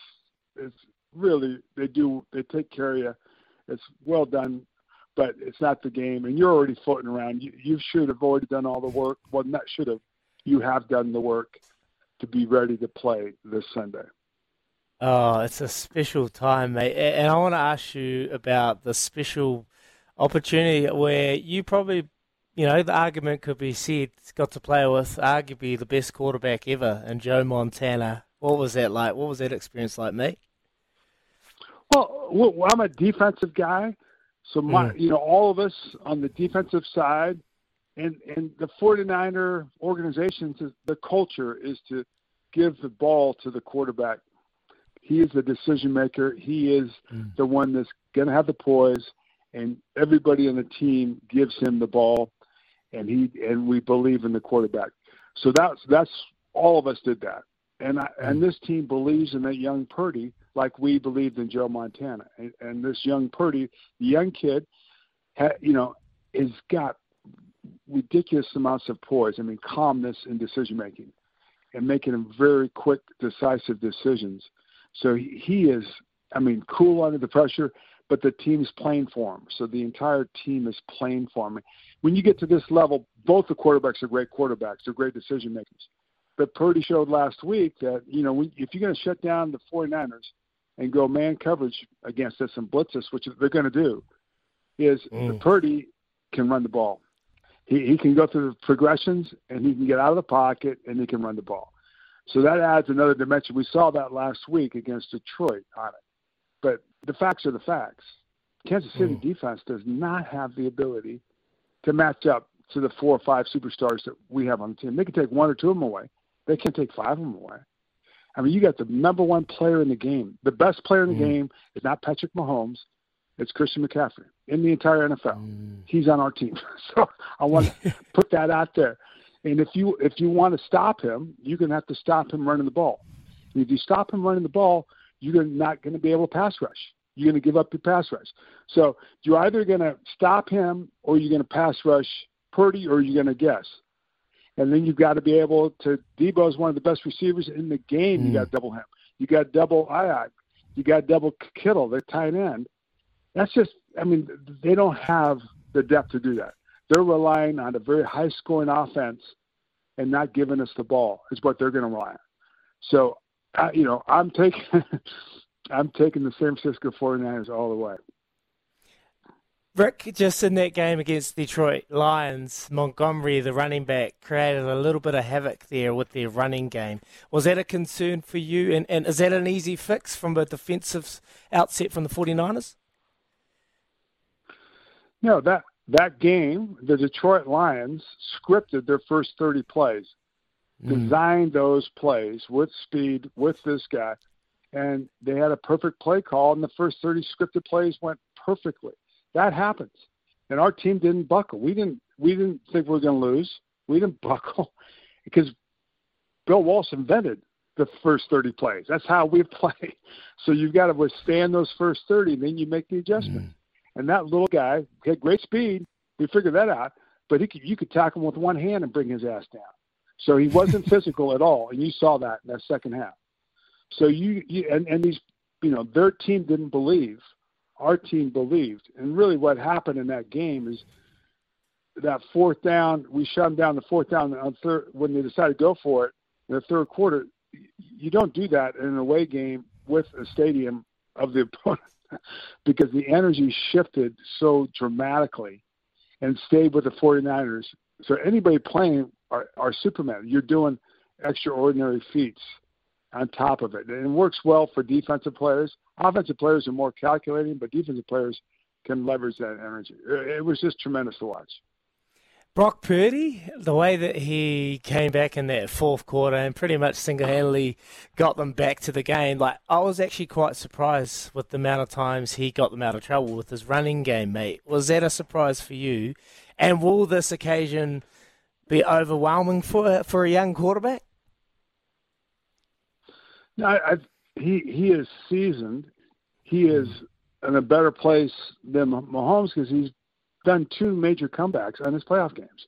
[SPEAKER 5] it's really they do they take care of you. It's well done, but it's not the game, and you're already floating around. You, you should have already done all the work. Well, not should have. You have done the work to be ready to play this Sunday.
[SPEAKER 2] Oh, it's a special time, mate. And I want to ask you about the special opportunity where you probably, you know, the argument could be said, got to play with arguably the best quarterback ever and Joe Montana. What was that like? What was that experience like, mate?
[SPEAKER 5] Well, I'm a defensive guy, so my, mm. you know, all of us on the defensive side, and and the 49er organizations, the culture is to give the ball to the quarterback. He is the decision maker. He is mm. the one that's going to have the poise, and everybody on the team gives him the ball. and he and we believe in the quarterback. So that's that's all of us did that, and I, and mm. this team believes in that young Purdy like we believed in Joe Montana, and, and this young Purdy, the young kid, ha, you know, has got ridiculous amounts of poise. I mean, calmness in decision making, and making very quick, decisive decisions. So he, he is, I mean, cool under the pressure, but the team's playing for him. So the entire team is playing for him. When you get to this level, both the quarterbacks are great quarterbacks. They're great decision makers. But Purdy showed last week that, you know, if you're going to shut down the 49ers and go man coverage against us and blitz us, which they're going to do, is mm. Purdy can run the ball. He, he can go through the progressions and he can get out of the pocket and he can run the ball. So that adds another dimension. We saw that last week against Detroit on it. But the facts are the facts. Kansas City mm. defense does not have the ability to match up to the four or five superstars that we have on the team. They can take one or two of them away. They can't take five of them away. I mean, you got the number one player in the game. The best player in the mm. game is not Patrick Mahomes. It's Christian McCaffrey in the entire NFL. Mm. He's on our team. [laughs] So I want to [laughs] put that out there. And if you if you want to stop him, you're going to have to stop him running the ball. And if you stop him running the ball, you're not going to be able to pass rush. You're going to give up your pass rush. So you're either going to stop him or you're going to pass rush Purdy or you're going to guess. And then you've got to be able to. Deebo is one of the best receivers in the game. Mm. You got double him. You got double Aiyuk. You got double Kittle, the tight end. That's just. I mean, they don't have the depth to do that. They're relying on a very high scoring offense and not giving us the ball is what they're going to rely on. So, I, you know, I'm taking [laughs] I'm taking the San Francisco 49ers all the way.
[SPEAKER 2] Rick, just in that game against Detroit Lions, Montgomery, the running back, created a little bit of havoc there with their running game. Was that a concern for you? And, and is that an easy fix from a defensive outset from the 49ers?
[SPEAKER 5] No, that that game, the Detroit Lions scripted their first 30 plays, mm. designed those plays with speed with this guy, and they had a perfect play call, and the first 30 scripted plays went perfectly. That happens, and our team didn't buckle. We didn't. We didn't think we were going to lose. We didn't [laughs] buckle because Bill Walsh invented the first 30 plays. That's how we [laughs] play. So you've got to withstand those first 30, and then you make the adjustment. Mm. And that little guy had great speed. We figured that out. But he could, you could tackle him with one hand and bring his ass down. So he wasn't [laughs] physical at all, and you saw that in that second half. So you, you and, and these, you know, their team didn't believe our team believed. And really, what happened in that game is that fourth down, we shut them down the fourth down on third when they decided to go for it in the third quarter. You don't do that in an away game with a stadium of the [laughs] opponent because the energy shifted so dramatically and stayed with the 49ers. So anybody playing are, are Superman. You're doing extraordinary feats on top of it. And it works well for defensive players. Offensive players are more calculating, but defensive players can leverage that energy. It was just tremendous to watch.
[SPEAKER 2] Brock Purdy, the way that he came back in that fourth quarter and pretty much single-handedly got them back to the game, like I was actually quite surprised with the amount of times he got them out of trouble with his running game, mate. Was that a surprise for you? And will this occasion be overwhelming for for a young quarterback?
[SPEAKER 5] No, I, he he is seasoned. He is in a better place than Mahomes because he's done two major comebacks on his playoff games.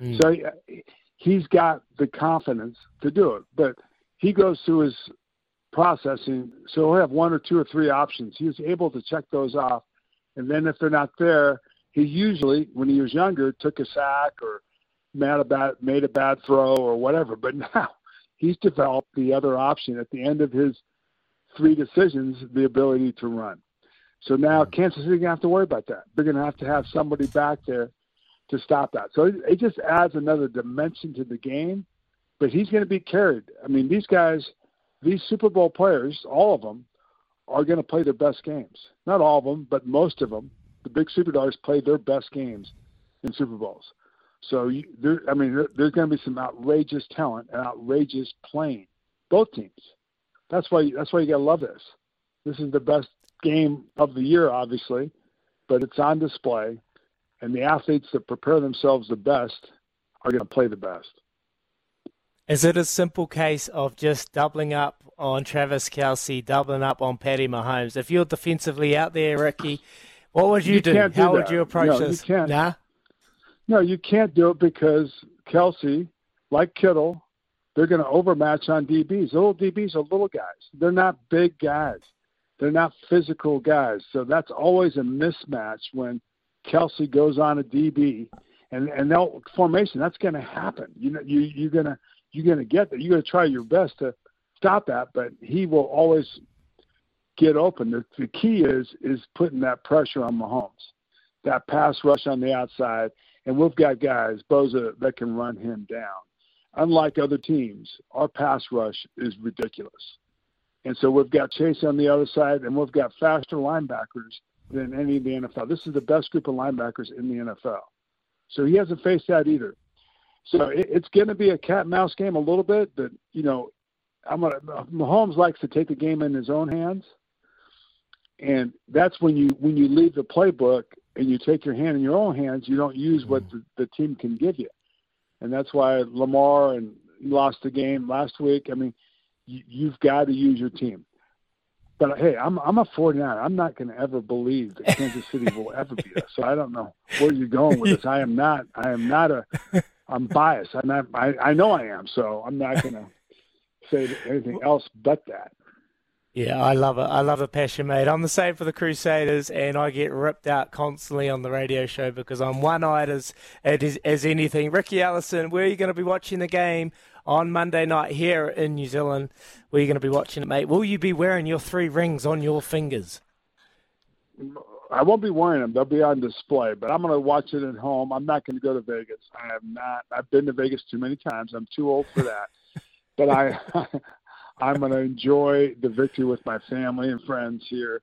[SPEAKER 5] Mm. So he, he's got the confidence to do it. But he goes through his processing, so he'll have one or two or three options. He's able to check those off, and then if they're not there, he usually, when he was younger, took a sack or made a bad made a bad throw or whatever. But [laughs] now he's developed the other option at the end of his three decisions, the ability to run. So now mm-hmm. Kansas City gonna have to worry about that. They're gonna have to have somebody back there to stop that. So it, it just adds another dimension to the game. But he's gonna be carried. I mean, these guys, these Super Bowl players, all of them, are gonna play their best games. Not all of them, but most of them. The big superstars play their best games in Super Bowls. So you, there, I mean, there, there's going to be some outrageous talent and outrageous playing, both teams. That's why that's why you got to love this. This is the best game of the year, obviously, but it's on display, and the athletes that prepare themselves the best are going to play the best.
[SPEAKER 2] Is it a simple case of just doubling up on Travis Kelce, doubling up on Patty Mahomes? If you're defensively out there, Riki, what would you,
[SPEAKER 5] you
[SPEAKER 2] do?
[SPEAKER 5] do
[SPEAKER 2] How
[SPEAKER 5] that.
[SPEAKER 2] would you approach
[SPEAKER 5] no,
[SPEAKER 2] this?
[SPEAKER 5] You can't.
[SPEAKER 2] Nah?
[SPEAKER 5] No, you can't do it because Kelce, like Kittle, they're going to overmatch on DBs. Little DBs are little guys. They're not big guys. They're not physical guys. So that's always a mismatch when Kelce goes on a DB, and and they'll formation. That's going to happen. You know, you you're gonna you're gonna get that. You're gonna try your best to stop that, but he will always get open. The, the key is is putting that pressure on Mahomes, that pass rush on the outside, and we've got guys, Bosa, that can run him down. Unlike other teams, our pass rush is ridiculous. And so we've got Chase on the other side, and we've got faster linebackers than any of the NFL. This is the best group of linebackers in the NFL. So he hasn't faced that either. So it, it's going to be a cat and mouse game a little bit, but you know, I'm gonna. Mahomes likes to take the game in his own hands, and that's when you when you leave the playbook and you take your hand in your own hands. You don't use what mm-hmm. the, the team can give you, and that's why Lamar and lost the game last week. I mean, you, you've got to use your team. But hey, I'm I'm a 49. I'm not going to ever believe that Kansas City will [laughs] ever beat us. So I don't know where you're going with this. I am not. I am not a. I'm biased. I'm not. I, I know I am. So I'm not going [laughs] to say anything else but that.
[SPEAKER 2] Yeah, I love it. I love the passion, mate. I'm the same for the Crusaders, and I get ripped out constantly on the radio show because I'm one-eyed as as, as anything. Riki Ellison, where are you going to be watching the game on Monday night here in New Zealand? Where are you going to be watching it, mate? Will you be wearing your three rings on your fingers?
[SPEAKER 5] I won't be wearing them. They'll be on display, but I'm going to watch it at home. I'm not going to go to Vegas. I have not. I've been to Vegas too many times. I'm too old for that. [laughs] but I, I'm going to enjoy the victory with my family and friends here,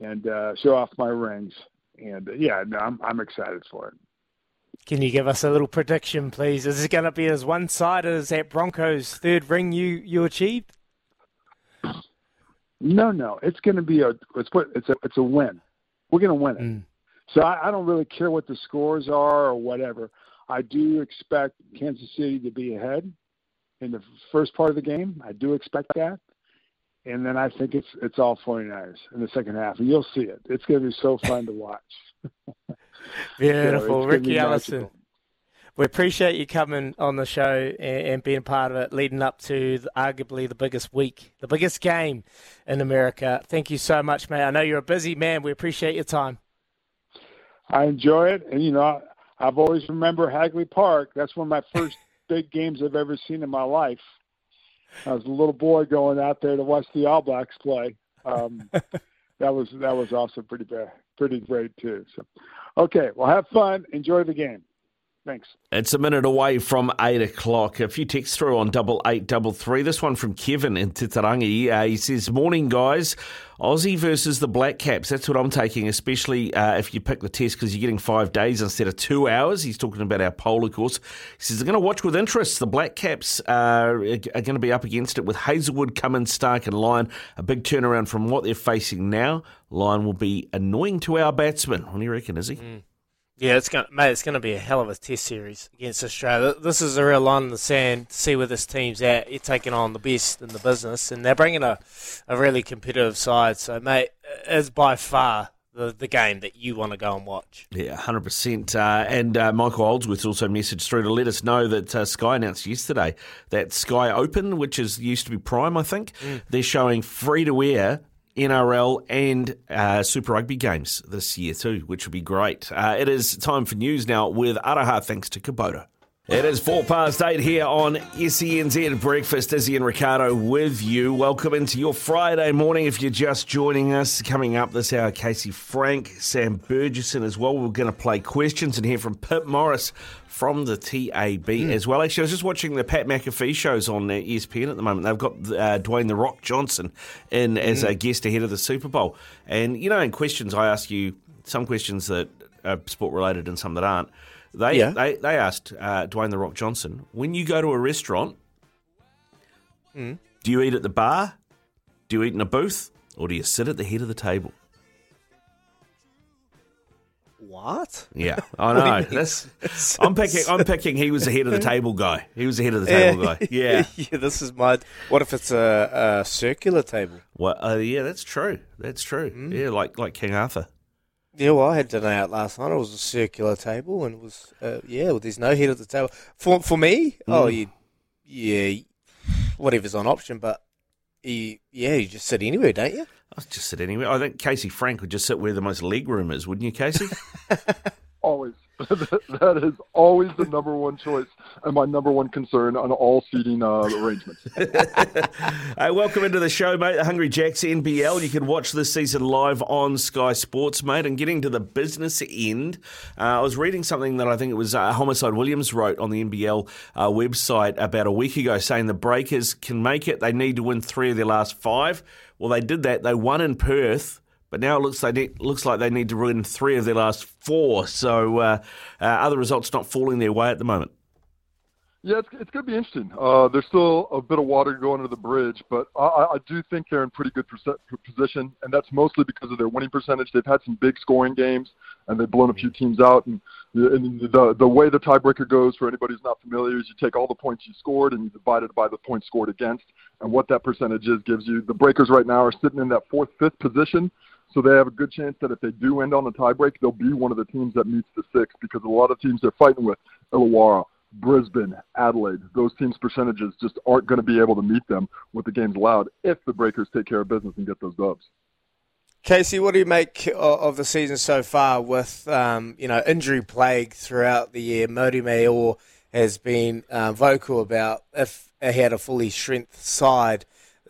[SPEAKER 5] and uh, show off my rings. And uh, yeah, no, I'm I'm excited for it.
[SPEAKER 2] Can you give us a little prediction, please? Is it going to be as one-sided as that Broncos third ring you you achieved?
[SPEAKER 5] No, no, it's going to be a it's what it's a it's a win. We're going to win it.
[SPEAKER 2] Mm.
[SPEAKER 5] So I, I don't really care what the scores are or whatever. I do expect Kansas City to be ahead in the first part of the game. I do expect that. And then I think it's it's all 49ers in the second half. And you'll see it. It's going to be so fun to watch. [laughs]
[SPEAKER 2] Beautiful.
[SPEAKER 5] So
[SPEAKER 2] Riki
[SPEAKER 5] be
[SPEAKER 2] Ellison.
[SPEAKER 5] magical.
[SPEAKER 2] We appreciate you coming on the show and, and being part of it, leading up to the, arguably the biggest week, the biggest game in America. Thank you so much, mate. I know you're a busy man. We appreciate your time.
[SPEAKER 5] I enjoy it. And, you know, I've always remember Hagley Park. That's one of my first big games I've ever seen in my life. I was a little boy going out there to watch the All Blacks play. Um, [laughs] that was that was also pretty bad, pretty great too. So, okay, well, have fun, enjoy the game. Thanks.
[SPEAKER 1] It's a minute away from eight o'clock. A few texts through on double eight double three. This one from Kevin in Titirangi. Uh, he says, "Morning, guys. Aussie versus the Black Caps. That's what I'm taking, especially uh, if you pick the test because you're getting five days instead of two hours." He's talking about our poll, of course. He says they're going to watch with interest. The Black Caps uh, are going to be up against it with Hazlewood, Cummins, Starc, and Lyon. A big turnaround from what they're facing now. Lyon will be annoying to our batsmen. What do you reckon? Is he?
[SPEAKER 2] Mm. Yeah, it's going, mate. It's going to be a hell of a test series against Australia. This is a real line in the sand to see where this team's at. You're taking on the best in the business, and they're bringing a, a really competitive side. So, mate, it's by far the, the game that you want to go and watch.
[SPEAKER 1] Yeah, hundred uh, percent. And uh, Michael Oldsworth also messaged through to let us know that uh, Sky announced yesterday that Sky Open, which is used to be Prime, I think, mm. they're showing free to air NRL and uh, Super Rugby games this year too, which will be great. Uh, it is time for news now with Araha, thanks to Kubota. It is four past eight here on SENZ Breakfast. Izzy and Riccardo with you. Welcome into your Friday morning. If you're just joining us, coming up this hour, Casey Frank, Sam Burgesson as well. We're going to play questions and hear from Pip Morris from the TAB mm. as well. Actually, I was just watching the Pat McAfee shows on uh, ESPN at the moment. They've got uh, Dwayne the Rock Johnson in mm. as a guest ahead of the Super Bowl. And you know, in questions, I ask you some questions that are sport related and some that aren't. They yeah. they, they asked uh, Dwayne the Rock Johnson, when you go to a restaurant,
[SPEAKER 2] mm.
[SPEAKER 1] do you eat at the bar, do you eat in a booth, or do you sit at the head of the table?
[SPEAKER 2] What?
[SPEAKER 1] Yeah, [laughs] I know. That's, I'm picking. I'm picking. He was ahead of the [laughs] table guy. He was ahead of the table guy. [laughs] Yeah.
[SPEAKER 2] yeah. This is my. What if it's a, a circular table?
[SPEAKER 1] Well, uh, yeah, that's true. That's true. Mm. Yeah, like like King Arthur.
[SPEAKER 2] Yeah, well, I had dinner out last night. It was a circular table, and it was uh, yeah. Well, there's no head at the table for for me. Mm. Oh, you, yeah, whatever's on option, but you, yeah, you just sit anywhere, don't you?
[SPEAKER 1] I just sit anywhere. I think Casey Frank would just sit where the most leg room is, wouldn't you, Casey? [laughs]
[SPEAKER 6] Always. [laughs] that is always the number one choice and my number one concern on all seating uh, arrangements. [laughs]
[SPEAKER 1] hey, welcome into the show, mate. The Hungry Jacks NBL. You can watch this season live on Sky Sports, mate. And getting to the business end, uh, I was reading something that I think it was uh, Homicide Williams wrote on the NBL uh, website about a week ago, saying the Breakers can make it. They need to win three of their last five. Well, they did that. They won in Perth. But now it looks like it looks like they need to win three of their last four. So uh, uh, other results not falling their way at the moment.
[SPEAKER 6] Yeah, it's, it's going to be interesting. Uh, there's still a bit of water going under the bridge, but I, I do think they're in pretty good position, and that's mostly because of their winning percentage. They've had some big scoring games, and they've blown a few teams out. And, and the the way the tiebreaker goes, for anybody who's not familiar, is you take all the points you scored and you divide it by the points scored against, and what that percentage is gives you. The Breakers right now are sitting in that fourth, fifth position. So they have a good chance that if they do end on a tiebreak, they'll be one of the teams that meets the six because a lot of teams they're fighting with, Illawarra, Brisbane, Adelaide, those teams' percentages just aren't going to be able to meet them with the games allowed if the Breakers take care of business and get those dubs.
[SPEAKER 2] Casey, what do you make of the season so far with um, you know injury plague throughout the year? Mody Maor has been uh, vocal about if he had a fully strength side,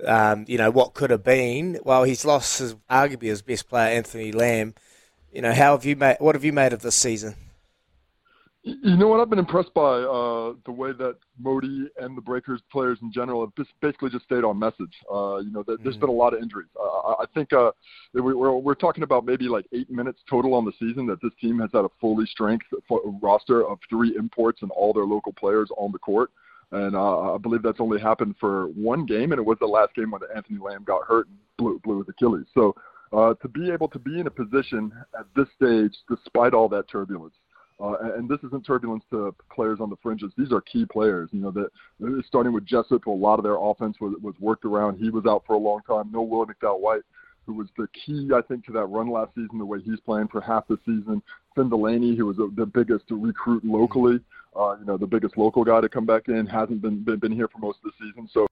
[SPEAKER 2] um, you know, what could have been. Well, he's lost his, arguably his best player, Anthony Lamb. You know, how have you made? What have you made of this season?
[SPEAKER 6] You know what? I've been impressed by uh, the way that Mody and the Breakers players in general have just basically just stayed on message. Uh, you know, there's mm-hmm. been a lot of injuries. Uh, I think uh, we're, we're talking about maybe like eight minutes total on the season that this team has had a fully strength roster of three imports and all their local players on the court. And uh, I believe that's only happened for one game, and it was the last game when Anthony Lamb got hurt and blew, blew his Achilles. So uh, to be able to be in a position at this stage, despite all that turbulence, uh, and this isn't turbulence to players on the fringes. These are key players. You know that starting with Jessop, a lot of their offense was, was worked around. He was out for a long time. No Will McDowell White, who was the key, I think, to that run last season. The way he's playing for half the season. Finn Delany, who was a, the biggest recruit locally. Uh, you know, the biggest local guy to come back in hasn't been, been been here for most of the season. So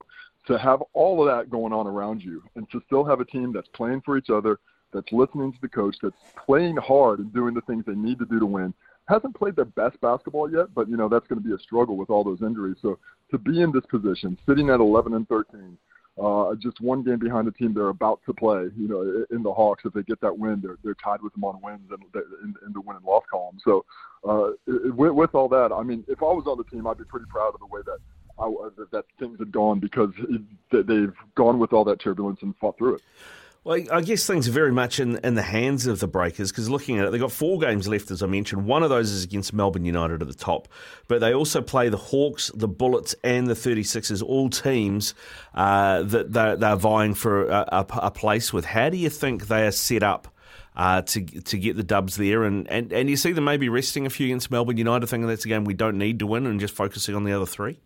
[SPEAKER 6] to have all of that going on around you, and to still have a team that's playing for each other, that's listening to the coach, that's playing hard and doing the things they need to do to win hasn't played their best basketball yet, but you know that's going to be a struggle with all those injuries. So to be in this position, sitting at 11 and 13, uh, just one game behind the team they're about to play, you know, in the Hawks, if they get that win, they're they're tied with them on wins and in, in the win and loss column. So uh, with, with all that, I mean, if I was on the team, I'd be pretty proud of the way that I, that things had gone because it, they've gone with all that turbulence and fought through it.
[SPEAKER 1] Well, I guess things are very much in, in the hands of the Breakers because looking at it, they've got four games left, as I mentioned. One of those is against Melbourne United at the top, but they also play the Hawks, the Bullets, and the 36ers, all teams uh, that they're, they're, vying for a, a, a, place with. How do you think they are set up? Uh, to to get the dubs there, and, and, and you see them maybe resting a few against Melbourne United, thinking that's a game we don't need to win, and just focusing on the other three.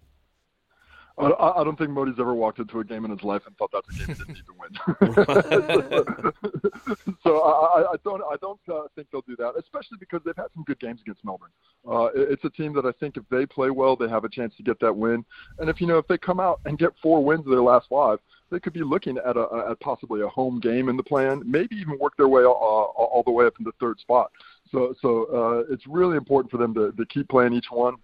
[SPEAKER 6] I, I don't think Mody's ever walked into a game in his life and thought that's a game he didn't need to win. [laughs] so I, I don't, I don't uh, think they'll do that, especially because they've had some good games against Melbourne. Uh, it's a team that I think if they play well, they have a chance to get that win. And if you know if they come out and get four wins of their last five, they could be looking at a at possibly a home game in the plan, maybe even work their way all, uh, all the way up into third spot. So so uh, it's really important for them to, to keep playing each one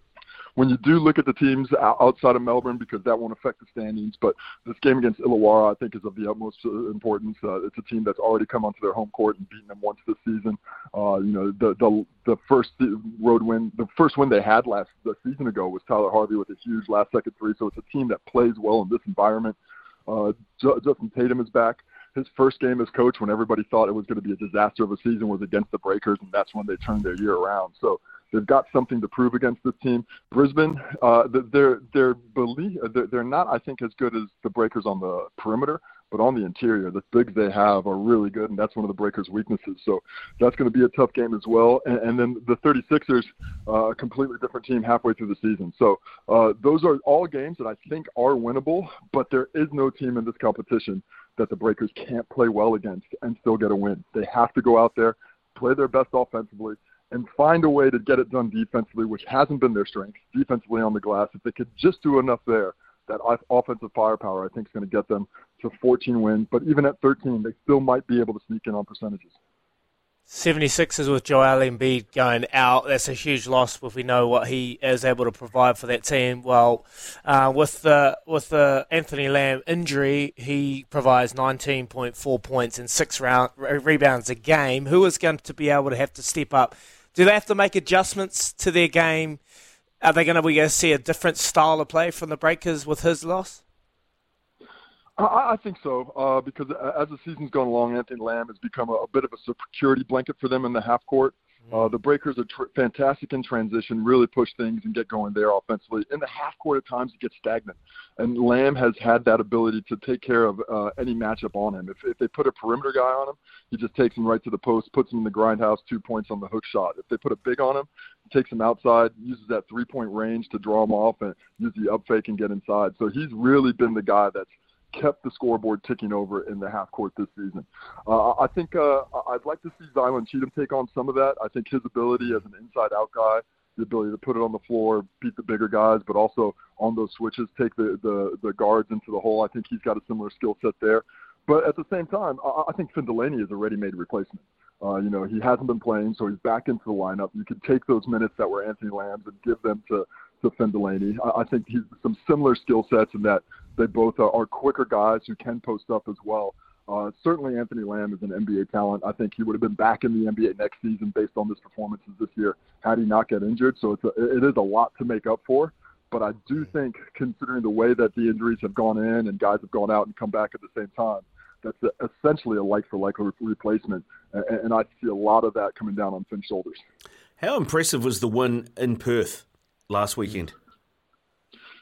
[SPEAKER 6] when you do look at the teams outside of Melbourne, because that won't affect the standings, but this game against Illawarra, I think, is of the utmost uh, importance. Uh, it's a team that's already come onto their home court and beaten them once this season. Uh, you know, the the the first road win, the first win they had last the season ago was Tyler Harvey with a huge last second three. So it's a team that plays well in this environment. Uh, Justin Tatum is back his first game as coach when everybody thought it was going to be a disaster of a season was against the Breakers, and that's when they turned their year around. So They've got something to prove against this team. Brisbane, uh, they're they're believe they're, not I think as good as the Breakers on the perimeter, but on the interior, the bigs they have are really good, and that's one of the Breakers' weaknesses. So that's going to be a tough game as well. And, and then the 36ers, uh, a completely different team halfway through the season. So uh, those are all games that I think are winnable, but there is no team in this competition that the Breakers can't play well against and still get a win. They have to go out there, play their best offensively, and find a way to get it done defensively, which hasn't been their strength, defensively on the glass. If they could just do enough there, that offensive firepower, I think, is going to get them to 14 wins. But even at 13, they still might be able to sneak in on percentages.
[SPEAKER 2] 76ers with Joel Embiid going out. That's a huge loss if we know what he is able to provide for that team. Well, uh, with the with the Anthony Lamb injury, he provides 19.4 points and six round, rebounds a game. Who is going to be able to have to step up? Do they have to make adjustments to their game? Are they going to, be going to see a different style of play from the Breakers with his loss?
[SPEAKER 6] I, I think so, uh, because as the season's gone along, Anthony Lamb has become a, a bit of a security blanket for them in the half court. Uh, the Breakers are tr- fantastic in transition, really push things and get going there offensively. In the half court, at times it gets stagnant, and Lamb has had that ability to take care of uh, any matchup on him. If, if they put a perimeter guy on him, he just takes him right to the post, puts him in the grindhouse, two points on the hook shot. If they put a big on him, takes him outside, uses that three point range to draw him off, and use the up fake and get inside. So he's really been the guy that's kept the scoreboard ticking over in the half court this season. Uh, I think uh, I'd like to see Zylan Cheatham take on some of that. I think his ability as an inside out guy, the ability to put it on the floor, beat the bigger guys, but also on those switches, take the, the, the guards into the hole. I think he's got a similar skill set there. But at the same time, I, I think Finn Delany is a ready-made replacement. Uh, you know, he hasn't been playing, so he's back into the lineup. You could take those minutes that were Anthony Lamb's and give them to to Finn Delany. I, I think he's some similar skill sets in that they both are, are quicker guys who can post up as well. Uh, certainly, Anthony Lamb is an NBA talent. I think he would have been back in the NBA next season based on his performances this year had he not get injured. So it's a, it is a lot to make up for. But I do think, considering the way that the injuries have gone in and guys have gone out and come back at the same time, that's a, essentially a like-for-like re- replacement. And, and I see a lot of that coming down on Finn's shoulders.
[SPEAKER 1] How impressive was the win in Perth last weekend?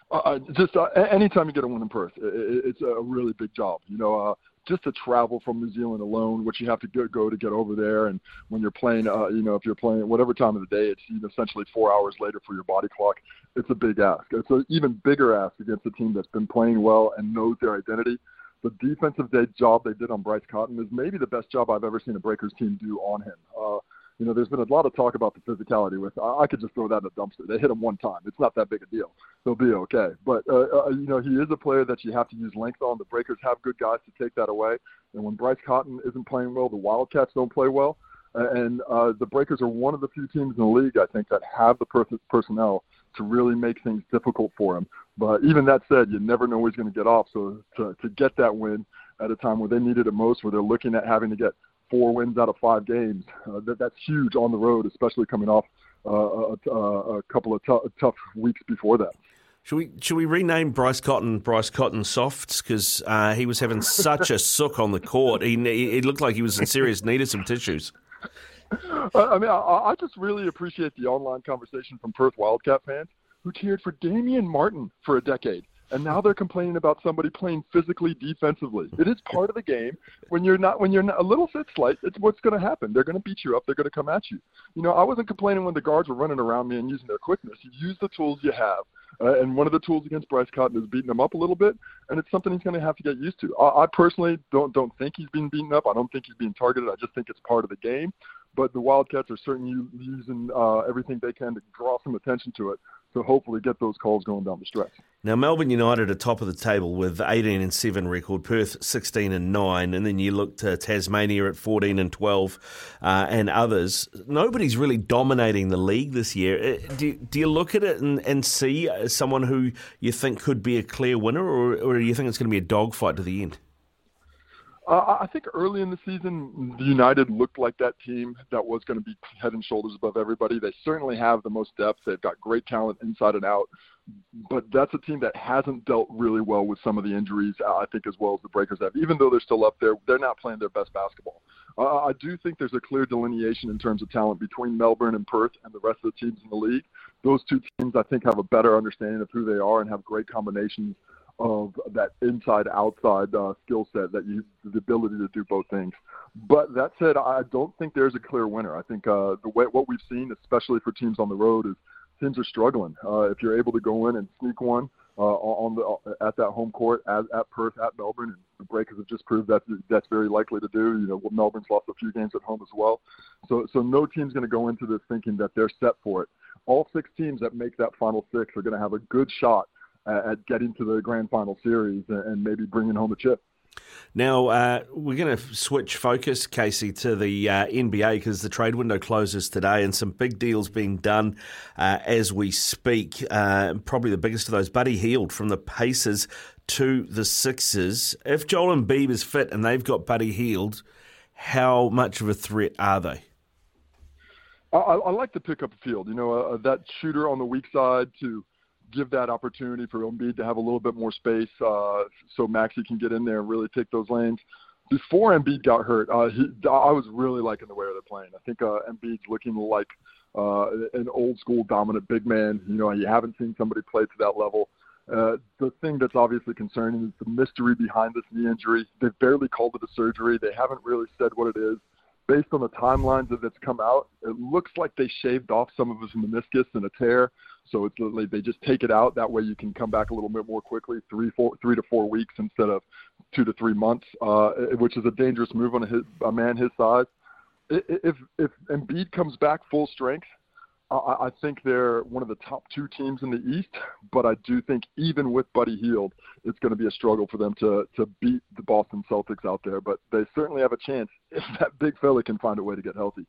[SPEAKER 6] Uh, uh, just uh, anytime you get a win in Perth, it, it's a really big job. You know, uh, just to travel from New Zealand alone, which you have to go, go to get over there, and when you're playing, uh, you know, if you're playing whatever time of the day, it's you know, essentially four hours later for your body clock. It's a big ask. It's an even bigger ask against a team that's been playing well and knows their identity. The defensive day job they did on Bryce Cotton is maybe the best job I've ever seen a Breakers team do on him. Uh, you know, there's been a lot of talk about the physicality with. I, I could just throw that in a dumpster. They hit him one time. It's not that big a deal. They'll be okay. But uh, uh, you know, he is a player that you have to use length on. The Breakers have good guys to take that away. And when Bryce Cotton isn't playing well, the Wildcats don't play well. And uh, the Breakers are one of the few teams in the league, I think, that have the per- personnel to really make things difficult for him. But even that said, you never know where he's going to get off. So to, to get that win at a time where they needed it most, where they're looking at having to get four wins out of five games. Uh, that, that's huge on the road, especially coming off uh, a, a, couple of t- tough weeks before that.
[SPEAKER 1] Should we should we rename Bryce Cotton Bryce Cotton Softs because uh, he was having such a sook on the court. He he looked like he was in serious need of some tissues.
[SPEAKER 6] I mean, I, I just really appreciate the online conversation from Perth Wildcat fans who cheered for Damian Martin for a decade and now they're complaining about somebody playing physically defensively. It is part of the game. When you're not, when you're not, a little bit slight, it's what's going to happen. They're going to beat you up. They're going to come at you. You know, I wasn't complaining when the guards were running around me and using their quickness. You use the tools you have. Uh, and one of the tools against Bryce Cotton is beating him up a little bit, and it's something he's going to have to get used to. I, I personally don't don't think he's being beaten up. I don't think he's being targeted. I just think it's part of the game. But the Wildcats are certainly using uh, everything they can to draw some attention to it to hopefully get those calls going down the stretch.
[SPEAKER 1] Now, Melbourne United are top of the table with 18 and 7 record, Perth 16 and 9, and then you look to Tasmania at 14 and 12 uh, and others. Nobody's really dominating the league this year. Uh, do, do you look at it and, and see someone who you think could be a clear winner, or, or do you think it's going to be a dogfight to the end?
[SPEAKER 6] Uh, I think early in the season, the United looked like that team that was going to be head and shoulders above everybody. They certainly have the most depth. They've got great talent inside and out, but that's a team that hasn't dealt really well with some of the injuries. Uh, I think as well as the Breakers have. Even though they're still up there, they're not playing their best basketball. Uh, I do think there's a clear delineation in terms of talent between Melbourne and Perth and the rest of the teams in the league. Those two teams, I think, have a better understanding of who they are and have great combinations of that inside outside uh, skill set that you the ability to do both things. But that said, I don't think there's a clear winner. I think uh, the way what we've seen, especially for teams on the road, is teams are struggling. Uh, if you're able to go in and sneak one uh, on the at that home court at, at Perth, at Melbourne, and the Breakers have just proved that that's very likely to do. You know, Melbourne's lost a few games at home as well, so so no team's going to go into this thinking that they're set for it. All six teams that make that final six are going to have a good shot at, getting to the grand final series and, maybe bringing home a chip.
[SPEAKER 1] Now, uh, we're going to switch focus, Casey, to the uh, NBA because the trade window closes today and some big deals being done uh, as we speak. Uh, probably the biggest of those, Buddy Hield from the Pacers to the Sixers. If Joel and Embiid is fit and they've got Buddy Hield, how much of a threat are they?
[SPEAKER 6] I, I like to pick up a Hield. You know, uh, that shooter on the weak side to – give that opportunity for Embiid to have a little bit more space uh, so Maxey can get in there and really take those lanes. Before Embiid got hurt, uh, he, I was really liking the way they're playing. I think uh, Embiid's looking like uh, an old school dominant big man. You know, you haven't seen somebody play to that level. Uh, the thing that's obviously concerning is the mystery behind this knee injury. They've barely called it a surgery. They haven't really said what it is. Based on the timelines that it's come out, it looks like they shaved off some of his meniscus and a tear. So it's literally they just take it out. That way you can come back a little bit more quickly, three, four, three to four weeks instead of two to three months, uh, which is a dangerous move on a, his, a man his size. If if Embiid comes back full strength, I, I think they're one of the top two teams in the East. But I do think even with Buddy Hield, it's going to be a struggle for them to to beat the Boston Celtics out there. But they certainly have a chance if that big fella can find a way to get healthy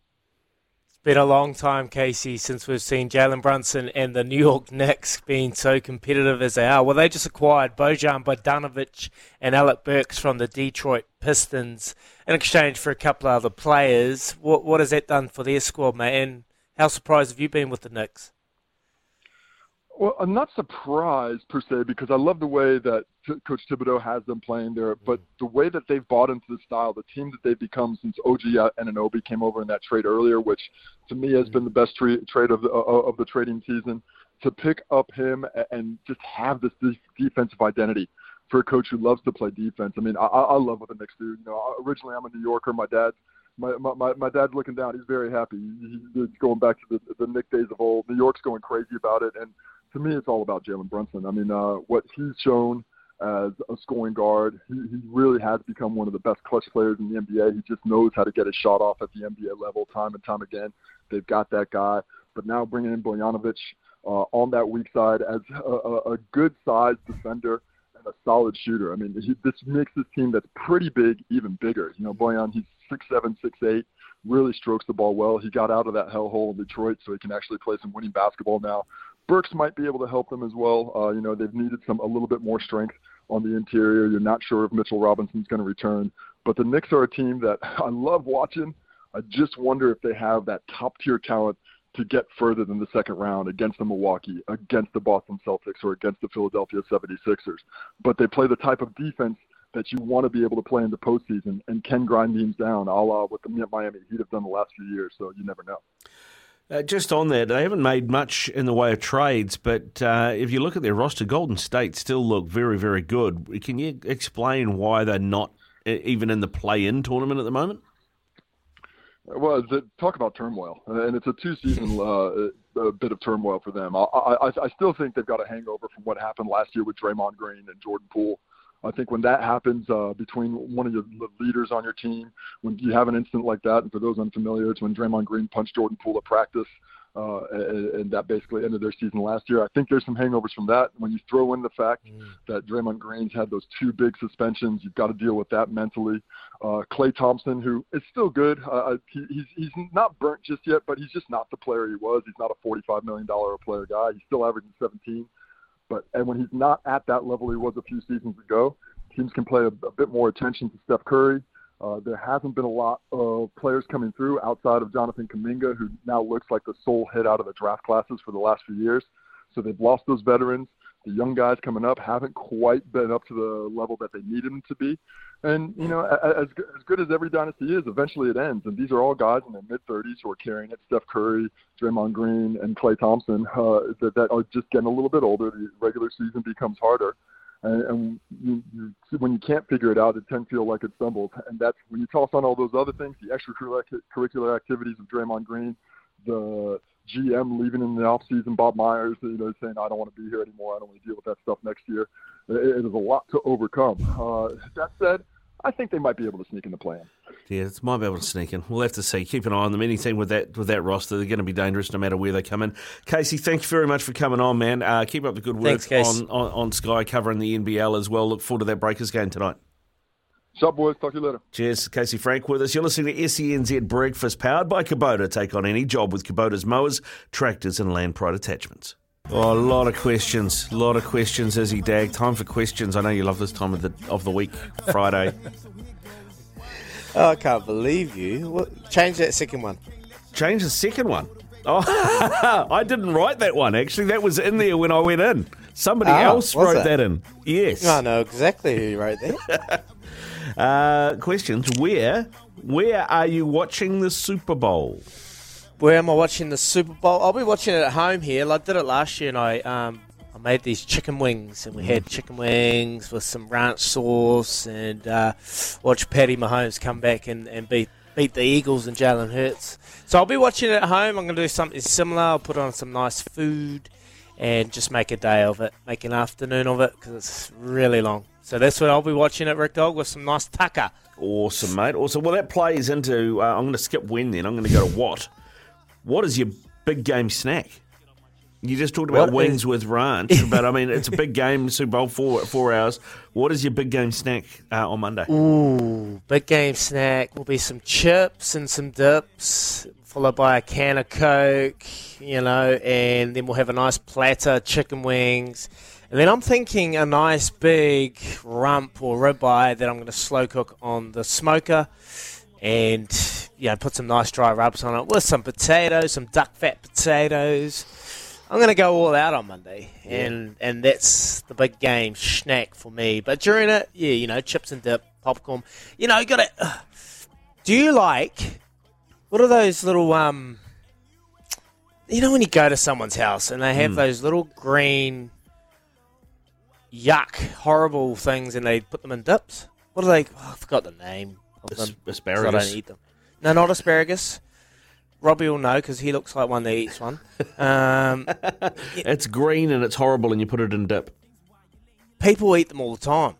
[SPEAKER 2] been a long time, Casey, since we've seen Jalen Brunson and the New York Knicks being so competitive as they are. Well, they just acquired Bojan Bogdanovic and Alec Burks from the Detroit Pistons in exchange for a couple of other players. What what has that done for their squad, mate? And how surprised have you been with the Knicks?
[SPEAKER 6] Well, I'm not surprised per se because I love the way that Coach Thibodeau has them playing there. But mm-hmm. the way that they've bought into the style, the team that they've become since OG Anunoby came over in that trade earlier, which to me has been the best tra- trade of the, uh, uh, of the trading season, to pick up him and just have this, this defensive identity for a coach who loves to play defense. I mean, I, I love what the Knicks do. You know, originally I'm a New Yorker. My dad's my, my my dad's looking down. He's very happy. He, he's going back to the the Knick days of old. New York's going crazy about it, and to me, it's all about Jalen Brunson. I mean, uh, what he's shown as a scoring guard, he, he really has become one of the best clutch players in the NBA. He just knows how to get a shot off at the NBA level time and time again. They've got that guy. But now bringing in Bojanovic uh, on that weak side as a, a, good sized defender and a solid shooter. I mean, he, this makes this team that's pretty big even bigger. You know, Bojan, he's six seven, six eight, really strokes the ball well. He got out of that hellhole in Detroit, so he can actually play some winning basketball now. Burks might be able to help them as well. Uh, you know, they've needed some a little bit more strength on the interior. You're not sure if Mitchell Robinson's going to return, but the Knicks are a team that [laughs] I love watching. I just wonder if they have that top tier talent to get further than the second round against the Milwaukee, against the Boston Celtics, or against the Philadelphia 76ers. But they play the type of defense that you want to be able to play in the postseason and can grind teams down, a la what the Miami Heat have done the last few years. So you never know.
[SPEAKER 1] Uh, just on that, they haven't made much in the way of trades, but uh, if you look at their roster, Golden State still look very, very good. Can you explain why they're not even in the play-in tournament at the moment?
[SPEAKER 6] Well, the, talk about turmoil, and it's a two-season [laughs] uh, a bit of turmoil for them. I, I, I still think they've got a hangover from what happened last year with Draymond Green and Jordan Poole. I think when that happens uh, between one of your leaders on your team, when you have an incident like that, and for those unfamiliar, it's when Draymond Green punched Jordan Poole at practice, uh, and, and that basically ended their season last year. I think there's some hangovers from that. When you throw in the fact mm. that Draymond Green's had those two big suspensions, you've got to deal with that mentally. Uh, Klay Thompson, who is still good, uh, uh, he, he's he's not burnt just yet, but he's just not the player he was. He's not a 45 million dollar player guy. He's still averaging 17. But and when he's not at that level he was a few seasons ago, teams can play a, a bit more attention to Steph Curry. Uh, there hasn't been a lot of players coming through outside of Jonathan Kuminga, who now looks like the sole hit out of the draft classes for the last few years. So they've lost those veterans. The young guys coming up haven't quite been up to the level that they needed them to be. And you know, as as good as every dynasty is, eventually it ends. And these are all guys in their mid 30s who are carrying it. Steph Curry, Draymond Green, and Klay Thompson uh, that that are just getting a little bit older. The regular season becomes harder. And, and you, you, when you can't figure it out, it tends to feel like it stumbles. And that's when you toss on all those other things, the extracurricular activities of Draymond Green, the GM leaving in the offseason, Bob Myers, you know, saying, I don't want to be here anymore. I don't want to deal with that stuff next year. It, it is a lot to overcome. Uh, that said, I think they might be able to sneak in the play-in.
[SPEAKER 1] Yeah, it might be able to sneak in. We'll have to see. Keep an eye on them. Anything with that with that roster, they're going to be dangerous no matter where they come in. Casey, thank you very much for coming on, man. Uh, keep up the good work
[SPEAKER 2] Thanks,
[SPEAKER 1] on, on, on Sky covering the NBL as well. Look forward to that Breakers game tonight.
[SPEAKER 6] Sup, boys. Talk to you later.
[SPEAKER 1] Cheers. Casey Frank with us. You're listening to SENZ Breakfast, powered by Kubota. Take on any job with Kubota's mowers, tractors, and land pride attachments. Oh, a lot of questions. A lot of questions, Izzy Dagg. Time for questions. I know you love this time of the of the week, Friday. [laughs]
[SPEAKER 2] oh, I can't believe you. What, change that second one.
[SPEAKER 1] Change the second one. Oh, [laughs] I didn't write that one. Actually, that was in there when I went in. Somebody
[SPEAKER 2] Oh,
[SPEAKER 1] else wrote
[SPEAKER 2] it?
[SPEAKER 1] that in. Yes.
[SPEAKER 2] I know exactly who wrote that. [laughs]
[SPEAKER 1] Uh, questions. Where where are you watching the Super Bowl?
[SPEAKER 2] Where am I watching the Super Bowl? I'll be watching it at home here. I did it last year, and I um, I made these chicken wings, and we had chicken wings with some ranch sauce, and uh, watched Patty Mahomes come back and, and beat beat the Eagles and Jalen Hurts. So I'll be watching it at home. I'm going to do something similar. I'll put on some nice food, and just make a day of it, make an afternoon of it because it's really long. So that's what I'll be watching at Rick Dog with some nice tucker.
[SPEAKER 1] Awesome, mate. Awesome. Well, that plays into. Uh, I'm going to skip when then. I'm going to go to what? What is your big game snack? You just talked about
[SPEAKER 2] What
[SPEAKER 1] wings
[SPEAKER 2] is-
[SPEAKER 1] with ranch, [laughs] but I mean, it's a big game, Super Bowl, four, four hours. What is your big game snack uh, on Monday?
[SPEAKER 2] Ooh, big game snack will be some chips and some dips, followed by a can of Coke, you know, and then we'll have a nice platter, chicken wings. And then I'm thinking a nice big rump or ribeye that I'm going to slow cook on the smoker and, you know, put some nice dry rubs on it with some potatoes, some duck fat potatoes. I'm going to go all out on Monday, and and that's the big game snack for me. But during it, yeah, you know, chips and dip, popcorn. You know, you got to. Uh, do you like what are those little um? You know when you go to someone's house and they have those little green, yuck, horrible things, and they put them in dips. What are they? Oh, I forgot the name of them. 'cause I don't eat them. No, not asparagus. Robbie will know because he looks like one that eats one. [laughs] Um,
[SPEAKER 1] It's green and it's horrible, and you put it in dip.
[SPEAKER 2] people eat them all the time.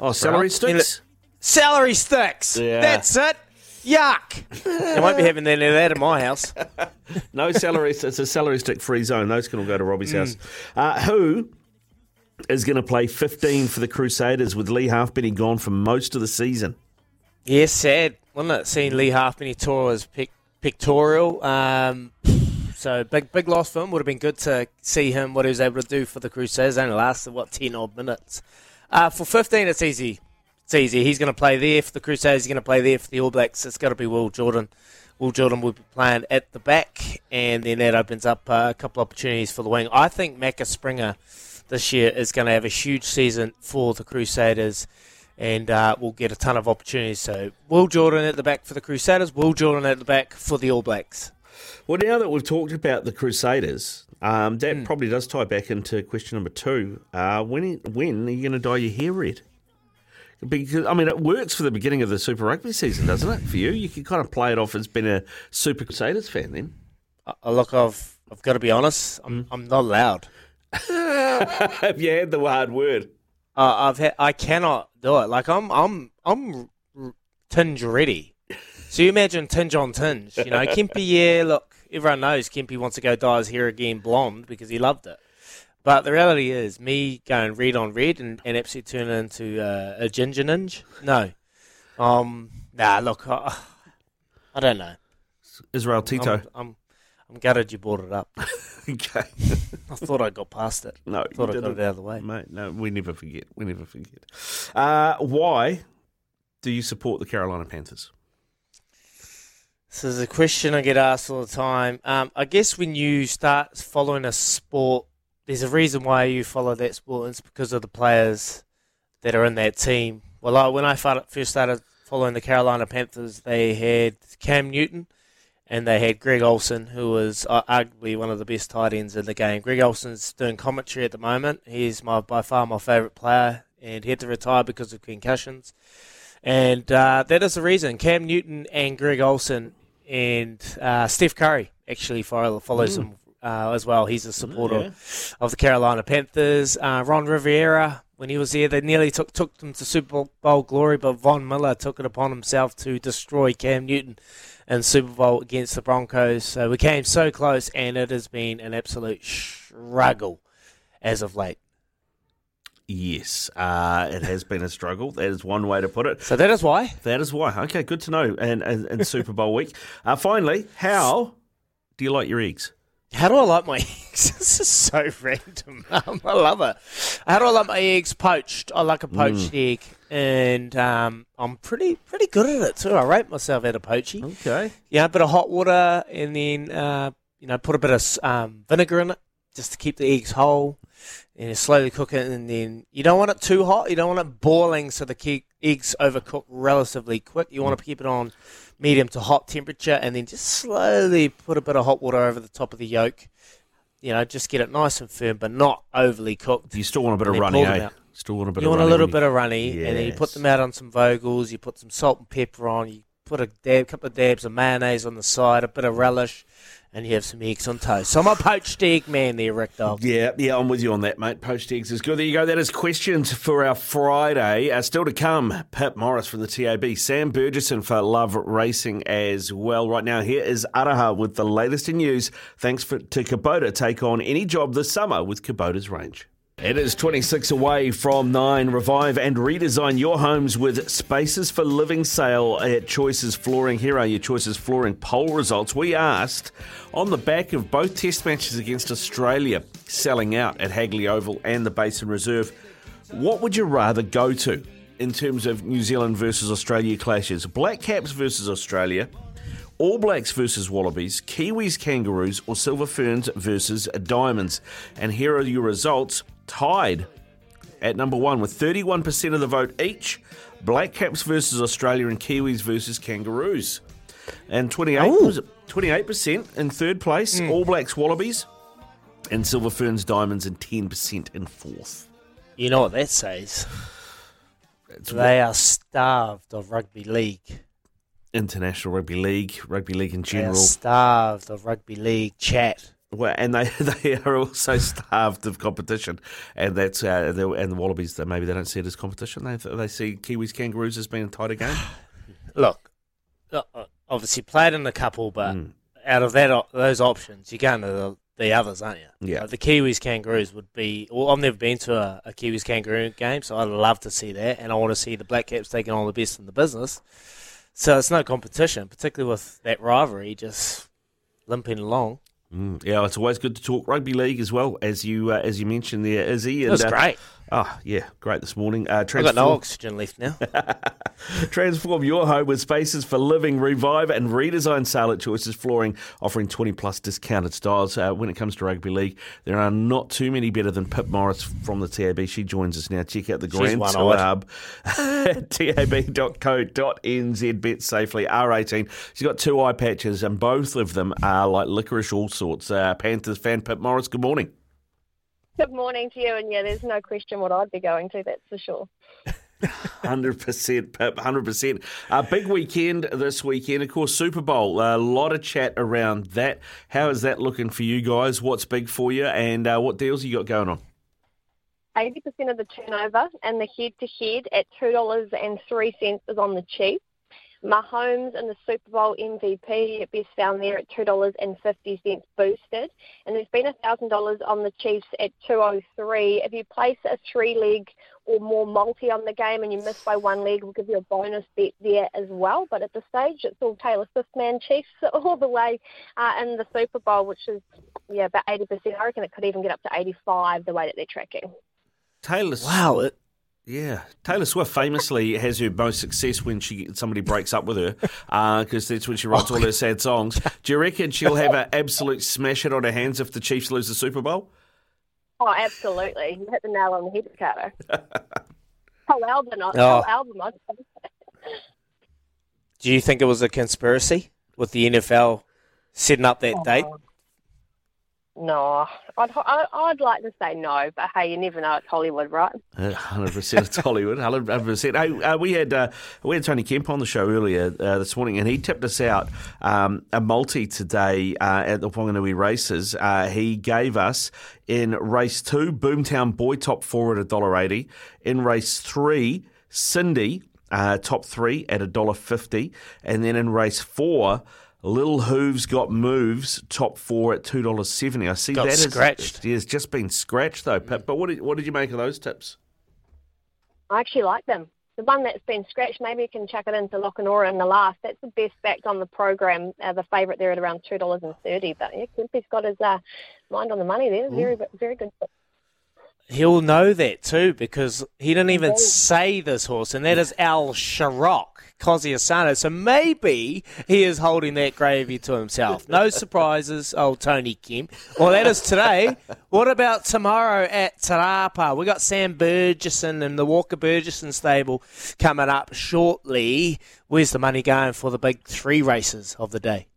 [SPEAKER 1] Oh, celery sticks.
[SPEAKER 2] Celery sticks.
[SPEAKER 1] Yeah.
[SPEAKER 2] That's it. Yuck. I won't be having any of that in my house. [laughs]
[SPEAKER 1] No celery. it's a celery stick free zone. Those can all go to Robbie's
[SPEAKER 2] Mm.
[SPEAKER 1] house. Uh, who is going to play 15 for the Crusaders with Leigh Halfpenny gone for most of the season?
[SPEAKER 2] Yeah, sad, wasn't? Seeing Leigh Halfpenny tour as pic- pictorial. Um, so big, big loss for him. Would have been good to see him what he was able to do for the Crusaders. Only lasted what ten odd minutes. Uh, for fifteen, it's easy. It's easy. He's going to play there for the Crusaders. He's going to play there for the All Blacks. It's got to be Will Jordan. Will Jordan will be playing at the back, and then that opens up uh, a couple opportunities for the wing. I think Macca Springer this year is going to have a huge season for the Crusaders and uh, we'll get a ton of opportunities. So, Will Jordan at the back for the Crusaders, Will Jordan at the back for the All Blacks.
[SPEAKER 1] Well, now that we've talked about the Crusaders, um, that
[SPEAKER 2] Hmm.
[SPEAKER 1] probably does tie back into question number two. Uh, when when are you going to dye your hair red? Because I mean, it works for the beginning of the Super Rugby season, doesn't it? For you, you can kind of play it off as being a Super Crusaders fan. Then,
[SPEAKER 2] Uh, look, I've I've got to be honest. I'm I'm not allowed. [laughs]
[SPEAKER 1] have you had the hard word?
[SPEAKER 2] Uh, I've had, I cannot do it. Like I'm I'm I'm r- tinge ready. So you imagine tinge on tinge. You know, Kempy. [laughs] Yeah, look, everyone knows Kempy wants to go dye his hair again blonde because he loved it. But the reality is, me going red on red and, and absolutely turning into uh, a ginger ninja. No, um, nah. Look, I, [sighs] I don't know.
[SPEAKER 1] Israel Tito.
[SPEAKER 2] I'm, I'm I'm gutted you brought it up. [laughs]
[SPEAKER 1] okay.
[SPEAKER 2] I thought I got past it.
[SPEAKER 1] No,
[SPEAKER 2] thought I
[SPEAKER 1] you
[SPEAKER 2] got it out of the way.
[SPEAKER 1] Mate, no, we never forget. We never forget. Uh, why do you support the Carolina Panthers?
[SPEAKER 2] This is a question I get asked all the time. Um, I guess when you start following a sport, there's a reason why you follow that sport. It's because of the players that are in that team. Well, I, when I first started following the Carolina Panthers, they had Cam Newton and they had Greg Olsen, who was uh, arguably one of the best tight ends in the game. Greg Olsen's doing commentary at the moment. He's my by far my favourite player, and he had to retire because of concussions. And uh, that is the reason. Cam Newton and Greg Olsen and uh, Steph Curry actually follow, follows him uh, as well. He's a supporter
[SPEAKER 1] yeah.
[SPEAKER 2] of the Carolina Panthers. Uh, Ron Rivera, when he was there, they nearly took took them to Super Bowl glory, but Von Miller took it upon himself to destroy Cam Newton in Super Bowl against the Broncos. So we came so close, and it has been an absolute struggle as of late.
[SPEAKER 1] Yes, uh, it has been a struggle. That is one way to put it.
[SPEAKER 2] So that is why.
[SPEAKER 1] That is why. Okay, good to know. And, and, and Super Bowl week. Uh, finally, how do you like your eggs?
[SPEAKER 2] How do I like my [laughs] eggs? this is so [laughs] random. Um, [laughs] I love it. How do I like my eggs poached? I like a poached egg, and um, I'm pretty pretty good at it too. I rate myself at a poachy.
[SPEAKER 1] Okay.
[SPEAKER 2] Yeah, a bit of hot water, and then uh, you know put a bit of um, vinegar in it just to keep the eggs whole, and you slowly cook it. And then you don't want it too hot. You don't want it boiling, so the ke- eggs overcook relatively quick. You want to keep it on medium to hot temperature, and then just slowly put a bit of hot water over the top of the yolk. You know, just get it nice and firm, but not overly cooked.
[SPEAKER 1] You still want a bit of runny, eh? Still want a bit
[SPEAKER 2] You
[SPEAKER 1] of
[SPEAKER 2] want a little bit of runny, and then you put them out on some vogels. You put some salt and pepper on. You put a dab, couple of dabs of mayonnaise on the side, a bit of relish, and you have some eggs on toast. So I'm a poached egg man there, Rick Dog.
[SPEAKER 1] Yeah, yeah, I'm with you on that, mate. Poached eggs is good. There you go. That is questions for our Friday. Uh, still to come, Pip Morris from the TAB, Sam Bergerson for Love Racing as well. Right now, here is Araha with the latest in news. Thanks for, to Kubota. Take on any job this summer with Kubota's range. It is 26 away from 9. Revive and redesign your homes with Spaces for Living sale at Choices Flooring. Here are your Choices Flooring poll results. We asked on the back of both test matches against Australia selling out at Hagley Oval and the Basin Reserve, what would you rather go to in terms of New Zealand versus Australia clashes? Black Caps versus Australia, all Blacks versus Wallabies, Kiwis Kangaroos, or Silver Ferns versus Diamonds. And here are your results tied at number one with 31% of the vote each. Black Caps versus Australia and Kiwis versus Kangaroos. And 28, was it 28% in third place, mm. All Blacks Wallabies, and Silver Ferns Diamonds and 10% in fourth.
[SPEAKER 2] You know what that says?
[SPEAKER 1] It's
[SPEAKER 2] They are starved of rugby league.
[SPEAKER 1] International Rugby League, Rugby League in general.
[SPEAKER 2] They are
[SPEAKER 1] general.
[SPEAKER 2] starved of rugby league chat.
[SPEAKER 1] Well, and they [laughs] they are also starved of competition, and that's uh, the, and the Wallabies. Maybe they don't see it as competition. They they see Kiwis Kangaroos as being a tighter game.
[SPEAKER 2] Look, uh, uh, obviously played in a couple, but
[SPEAKER 1] Mm.
[SPEAKER 2] out of that those options, you're going to the, the others, aren't you?
[SPEAKER 1] Yeah.
[SPEAKER 2] Uh, the Kiwis Kangaroos would be. Well, I've never been to a, a Kiwis Kangaroo game, so I'd love to see that, and I want to see the Black Caps taking on the best in the business. So it's no competition, particularly with that rivalry just limping along.
[SPEAKER 1] Mm, yeah, it's always good to talk rugby league as well as you uh, as you mentioned there, Izzy. And,
[SPEAKER 2] was
[SPEAKER 1] uh, Oh yeah, great this morning. Uh,
[SPEAKER 2] I've got no oxygen left now. [laughs]
[SPEAKER 1] transform your home with spaces for living, revive and redesign sale at Choices Flooring, offering twenty plus discounted styles. Uh, when it comes to rugby league, there are not too many better than Pip Morris from the TAB. She joins us now. Check out the Grand Tour. Hub, tab.co.nz. Bet safely. R18. She's got two eye patches, and both of them are like licorice all sorts. Uh, Panthers fan Pip Morris. Good morning.
[SPEAKER 7] Good morning to you, and yeah, there's no question what I'd be going to. That's for sure. [laughs]
[SPEAKER 1] Hundred percent, Pip. Hundred percent. A big weekend this weekend, of course. Super Bowl. A lot of chat around that. How is that looking for you guys? What's big for you, and uh, what deals you got going on?
[SPEAKER 7] 80% of the turnover and the head-to-head at $2.03 is on the cheap. Mahomes and the Super Bowl MVP best found there at $2.50 boosted. And there's been $1,000 on the Chiefs at 203 If you place a three-leg or more multi on the game and you miss by one leg, we'll give you a bonus bet there as well. But at the stage, it's all Taylor Swift man Chiefs [laughs] all the way uh, in the Super Bowl, which is yeah about 80%. I reckon it could even get up to 85 the way that they're tracking.
[SPEAKER 1] Taylor.
[SPEAKER 2] wow, it,
[SPEAKER 1] Yeah, Taylor Swift famously has her most success when she somebody breaks up with her, [laughs] uh, because that's when she writes all her sad songs. Do you reckon she'll have an absolute smash hit on her hands if the Chiefs lose the Super Bowl?
[SPEAKER 7] Oh, absolutely. You hit the nail on the head, Carter. [laughs] whole album, uh,
[SPEAKER 2] Oh.
[SPEAKER 7] whole album. I'd
[SPEAKER 2] do you think it was a conspiracy with the NFL setting up that
[SPEAKER 7] Oh,
[SPEAKER 2] date?
[SPEAKER 7] No, I'd, I'd like to say no, but hey, you never know. It's Hollywood, right?
[SPEAKER 1] Uh, Hundred percent, it's Hollywood. Hundred percent. Hey, uh, we had uh, we had Tony Kemp on the show earlier uh, this morning, and he tipped us out um, a multi today uh, at the Whanganui races. Uh, he gave us in race two, Boomtown Boy top four at a dollar eighty. In race three, Cindy top three at a dollar fifty, and then in race four. Little Hooves got moves top four at two dollars seventy. I see
[SPEAKER 2] Got
[SPEAKER 1] that is-
[SPEAKER 2] scratched.
[SPEAKER 1] He has just been scratched though, Pip. But what did, what did you make of those tips?
[SPEAKER 7] I actually like them. The one that's been scratched, maybe you can chuck it into Locanora in the last. That's the best backed on the program. Uh, the favourite there at around two dollars and thirty. But yeah, Kempy's got his uh, mind on the money there. Very, very good.
[SPEAKER 2] He'll know that too because he didn't even say this horse, and that is Al Sharok, Cosiasano. So maybe he is holding that gravy to himself. No surprises, old Tony Kemp. Well, that is today. What about tomorrow at Te Rapa? We got Sam Bergerson and the Walker Bergerson stable coming up shortly. Where's the money going for the big three races of the day?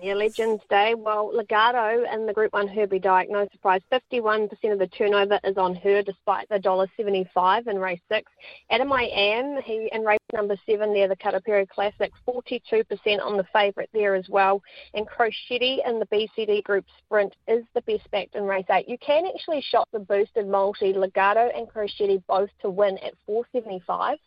[SPEAKER 7] Yeah, Legends Day. Well, Legato and the Group 1 Herbie Dyke, no surprise. 51% of the turnover is on her despite the $1.75 in race 6. Adam I Am, he in race number 7 there, the Karapiro Classic, 42% on the favourite there as well. And Crochetti in the BCD Group Sprint is the best backed in race 8. You can actually shop the boosted multi, Legato and Crochetti both to win at 475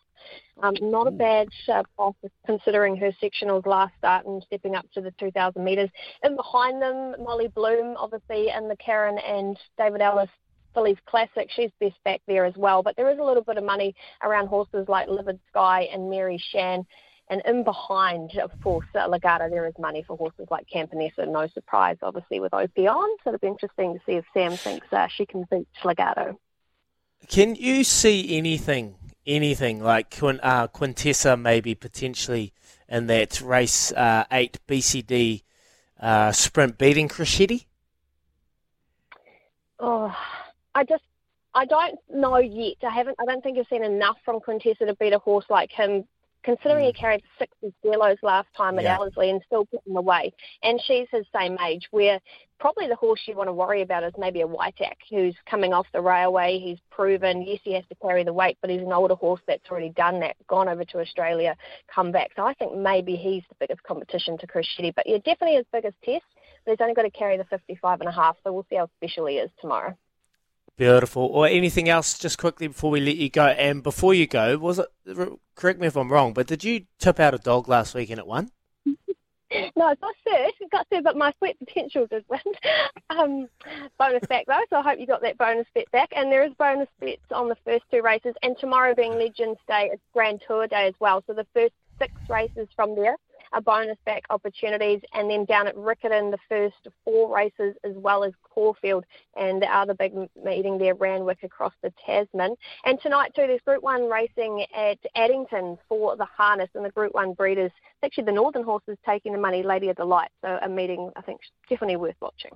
[SPEAKER 7] um, not a bad uh, price considering her sectionals last start and stepping up to the 2,000 metres. And behind them, Molly Bloom, obviously, and the Karen and David Ellis Fillies Classic. She's best back there as well. But there is a little bit of money around horses like Livid Sky and Mary Shan. And in behind, of course, uh, Legato, there is money for horses like Campionessa. No surprise, obviously, with Opie on. So it'll be interesting to see if Sam thinks uh, she can beat Legato.
[SPEAKER 2] Can you see anything, anything like uh, Quintessa maybe potentially in that race uh, eight BCD uh, sprint beating Crescetti?
[SPEAKER 7] Oh, I just, I don't know yet. I haven't, I don't think I've seen enough from Quintessa to beat a horse like him. Considering he mm. carried six kilos last time at
[SPEAKER 2] Yeah.
[SPEAKER 7] Ellerslie and still put putting away, and she's his same age, where probably the horse you want to worry about is maybe a Whiteack who's coming off the railway. He's proven, yes, he has to carry the weight, but he's an older horse that's already done that, gone over to Australia, come back. So I think maybe he's the biggest competition to Crescetti. But yeah, definitely his biggest test. But he's only got to carry the 55 and a half, so we'll see how special he is tomorrow.
[SPEAKER 2] Beautiful. Or anything else, just quickly before we let you go. And before you go, was it? Correct me if I'm wrong, but did you tip out a dog last week and it won? [laughs]
[SPEAKER 7] No, it's not third. It got third, but my sweat potential did win. [laughs] Um, bonus back though, so I hope you got that bonus bet back. And there is bonus bets on the first two races. And tomorrow being Legends Day, it's Grand Tour Day as well. So the first six races from there are bonus back opportunities. And then down at Riccarton, the first four races as well as Caulfield and the other big meeting there, Randwick across the Tasman. And tonight too, there's Group One racing at Addington for the harness and the Group One breeders. It's actually the Northern horses taking the money, Lady of the Light. So a meeting I think definitely worth watching.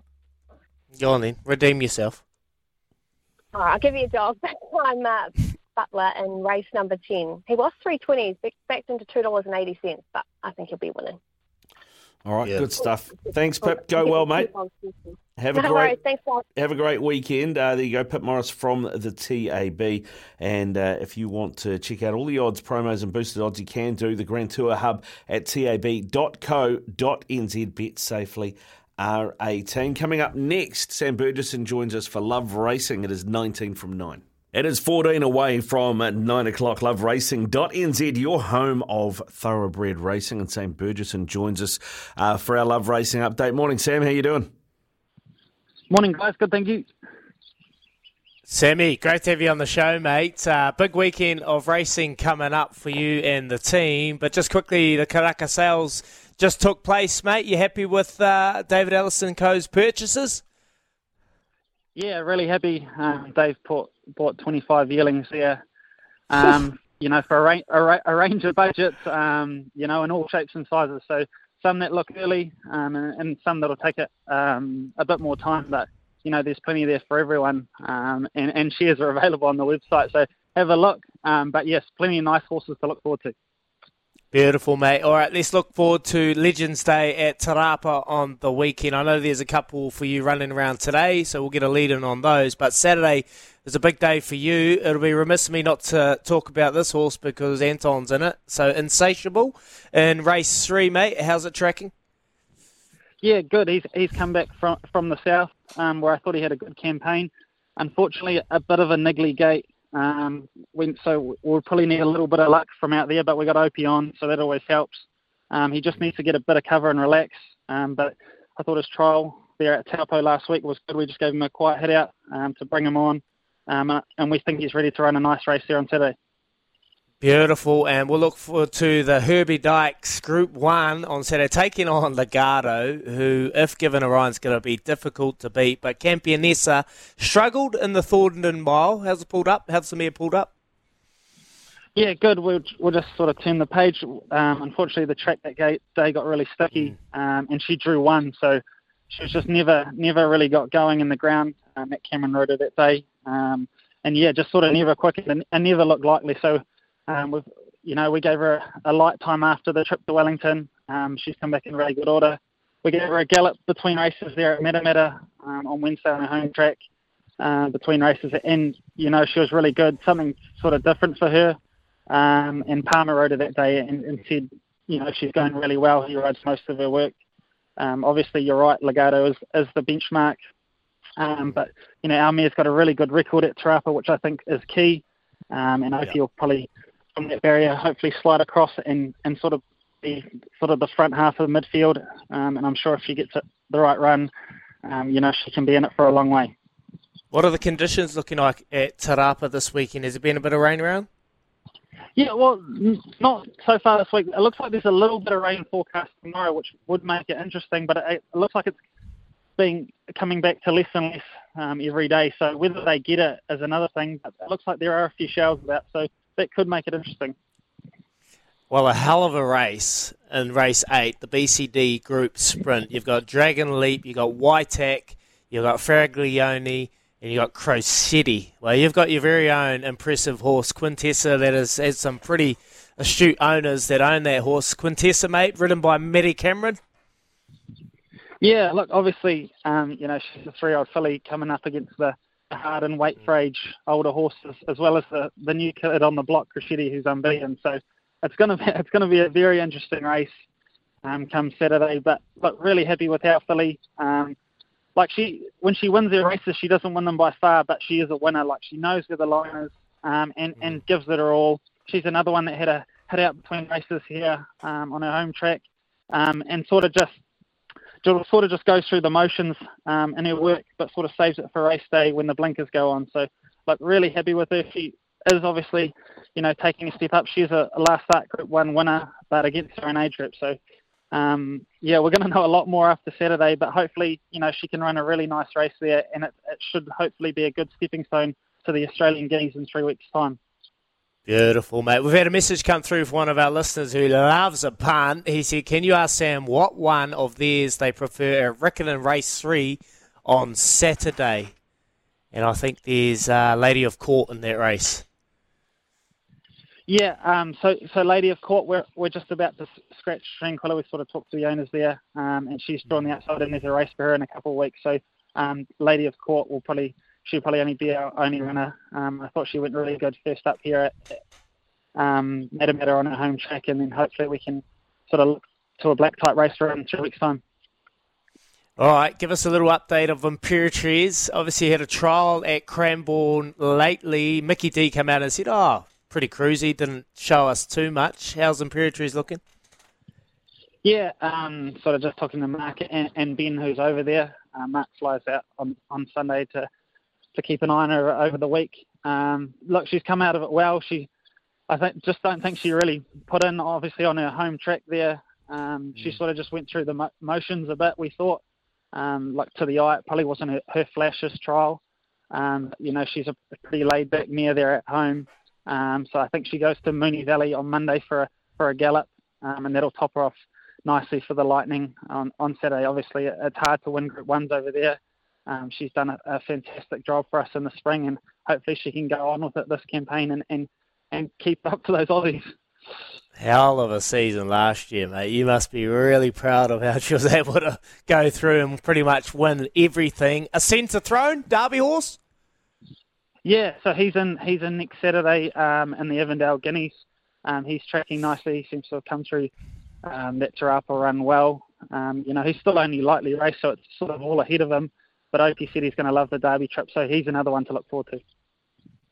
[SPEAKER 2] Go on then, redeem yourself.
[SPEAKER 7] All right, I'll give you a dog. [laughs] Time uh, Butler in race number 10. He was 320s, back- backed into $2.80, but I think he'll be winning.
[SPEAKER 1] All right,
[SPEAKER 2] Yeah.
[SPEAKER 1] good stuff. Thanks, Pip. Go well, mate. Have a
[SPEAKER 7] No
[SPEAKER 1] great
[SPEAKER 7] Thanks,
[SPEAKER 1] have a great weekend. Uh, there you go, Pip Morris from the TAB. And uh, if you want to check out all the odds, promos, and boosted odds, you can do the Grand Tour Hub at tab.co.nz. Bet safely. R18. Coming up next, Sam Bergerson joins us for Love Racing. It is 19 from 9. It is 14 away from 9 o'clock. LoveRacing.nz, your home of thoroughbred racing. And Sam Bergerson joins us uh, for our Love Racing update. Morning, Sam. How you doing?
[SPEAKER 8] Morning, guys. Good, thank you.
[SPEAKER 2] Sammy, great to have you on the show, mate. Uh, big weekend of racing coming up for you and the team. But just quickly, the Karaka sales just took place, mate. You happy with uh, David Ellison Co.'s purchases?
[SPEAKER 8] Yeah, really happy. Um, Dave bought, bought 25 yearlings there. Um, [laughs] you know, for a, ra- a, ra- a range of budgets, um, you know, in all shapes and sizes. So some that look early um, and, and some that'll take it um, a bit more time. But, you know, there's plenty there for everyone. Um, and, and shares are [laughs] available on the website. So have a look. Um, but yes, plenty of nice horses to look forward to.
[SPEAKER 2] Beautiful, mate. All right, let's look forward to Legends Day at Te Rapa on the weekend. I know there's a couple for you running around today, so we'll get a lead in on those. But Saturday is a big day for you. It'll be remiss of me not to talk about this horse because Anton's in it. So, Insatiable in race three, mate. How's it tracking?
[SPEAKER 8] Yeah, good. He's he's come back from from the south, um, where I thought he had a good campaign. Unfortunately, a bit of a niggly gate um, we, so we'll probably need a little bit of luck from out there, but we got Opie on, so that always helps. Um, he just needs to get a bit of cover and relax. Um, but I thought his trial there at Taupo last week was good. We just gave him a quiet hit out um, to bring him on, um, and we think he's ready to run a nice race there on Saturday.
[SPEAKER 2] Beautiful, and we'll look forward to the Herbie Dykes Group 1 on Saturday, taking on Legato, who, if given a run, is going to be difficult to beat. But Campionessa struggled in the Thorndon Mile. How's it pulled up? How's the mare pulled up?
[SPEAKER 8] Yeah, good. We'll, we'll just sort of turn the page. Um, unfortunately, the track that day got really sticky, mm. um, and she drew one, so she was just never, never really got going in the ground um, at Cameron Road that day. Um, and yeah, just sort of never quick and, and never looked likely. So um, we've, you know, we gave her a, a light time after the trip to Wellington. Um, she's come back in really good order. We gave her a gallop between races there at Matamata um, on Wednesday on her home track uh, between races, and you know she was really good. Something sort of different for her. Um, and Palmer rode her that day and, and said, you know, she's going really well. He rides most of her work. Um, obviously, you're right. Legato is, is the benchmark, um, but you know our mare's got a really good record at Te Rapa, which I think is key. Um, and I yeah. feel probably from that barrier, hopefully slide across and, and sort of be sort of the front half of the midfield. Um, and I'm sure if she gets it the right run, um, you know, she can be in it for a long way.
[SPEAKER 2] What are the conditions looking like at Te Rapa this weekend? Has it been a bit of rain around?
[SPEAKER 8] Yeah, well, not so far this week. It looks like there's a little bit of rain forecast tomorrow, which would make it interesting. But it, it looks like it's being coming back to less and less um, every day. So whether they get it is another thing. But it looks like there are a few showers about. So that could make it interesting.
[SPEAKER 2] Well, a hell of a race in race eight, the BCD Group Sprint. You've got Dragon Leap, you've got Whitec, you've got Faraglione, and you've got Crow City. Well, you've got your very own impressive horse, Quintessa, that has had some pretty astute owners that own that horse. Quintessa, mate, ridden by Matty Cameron.
[SPEAKER 8] Yeah, look, obviously, um, you know, she's a three-year-old filly coming up against the hard and weight for age older horses, as well as the, the new kid on the block, Crescetti, who's unbeaten. So it's going to be [laughs] it's going to be a very interesting race um, come Saturday. But but really happy with our filly. Um, like she when she wins her races, she doesn't win them by far, but she is a winner. Like she knows where the line is um, and and gives it her all. She's another one that had a hit out between races here um, on her home track, um, and sort of just sort of just goes through the motions um, in her work, but sort of saves it for race day when the blinkers go on. So, like, really happy with her. She is obviously, you know, taking a step up. She's a, a last start Group One winner, but against her own age group. So, um, yeah, we're going [laughs] to know a lot more after Saturday. But hopefully, you know, she can run a really nice race there, and it, it should hopefully be a good stepping stone to the Australian Guineas in three weeks' time.
[SPEAKER 2] Beautiful, mate. We've had a message come through from one of our listeners who loves a pun. He said, Can you ask Sam what one of theirs they prefer at Riccarton Race 3 on Saturday? And I think there's uh, Lady of Court in that race.
[SPEAKER 8] Yeah, um, so so Lady of Court, we're we're just about to scratch Tranquilla. We sort of talked to the owners there, um, and she's drawn the outside, and there's a race for her in a couple of weeks. So um, Lady of Court will probably she'll probably only be our only runner. Um, I thought she went really good first up here at um, Matamata on her home track, and then hopefully we can sort of look to a black type race for her in three weeks' time.
[SPEAKER 2] All right, give us a little update of Imperatriz. Obviously, had a trial at Cranbourne lately. Mickey D came out and said, "Oh, pretty cruisy. Didn't show us too much. How's Imperatriz looking?"
[SPEAKER 8] Yeah, um, sort of just talking to Mark and, and Ben, who's over there. Uh, Mark flies out on, on Sunday to to keep an eye on her over the week. Um, look, she's come out of it well. She, I think, just don't think she really put in obviously on her home track there. Um, mm. She sort of just went through the mo- motions a bit. We thought, um, like to the eye, it probably wasn't her, her flashiest trial. Um, you know, she's a pretty laid back mare there at home. Um, so I think she goes to Moonee Valley on Monday for a for a gallop, um, and that'll top her off nicely for the Lightning on, on Saturday. Obviously, it's hard to win Group Ones over there. Um, she's done a, a, fantastic job for us in the spring, and hopefully she can go on with it this campaign and, and, and keep up to those Aussies.
[SPEAKER 2] Hell of a season last year, mate. You must be really proud of how she was [laughs] able to go through and pretty much win everything. A centre throne, Derby horse.
[SPEAKER 8] Yeah, so he's in he's in next Saturday um, in the Avondale Guineas. Um, he's tracking nicely. He seems to have come through um, that Te Rapa run well. Um, you know, he's still only lightly raced, so it's sort of all ahead of him. But Opie said he's going to love the Derby trip, so he's another one to look forward to.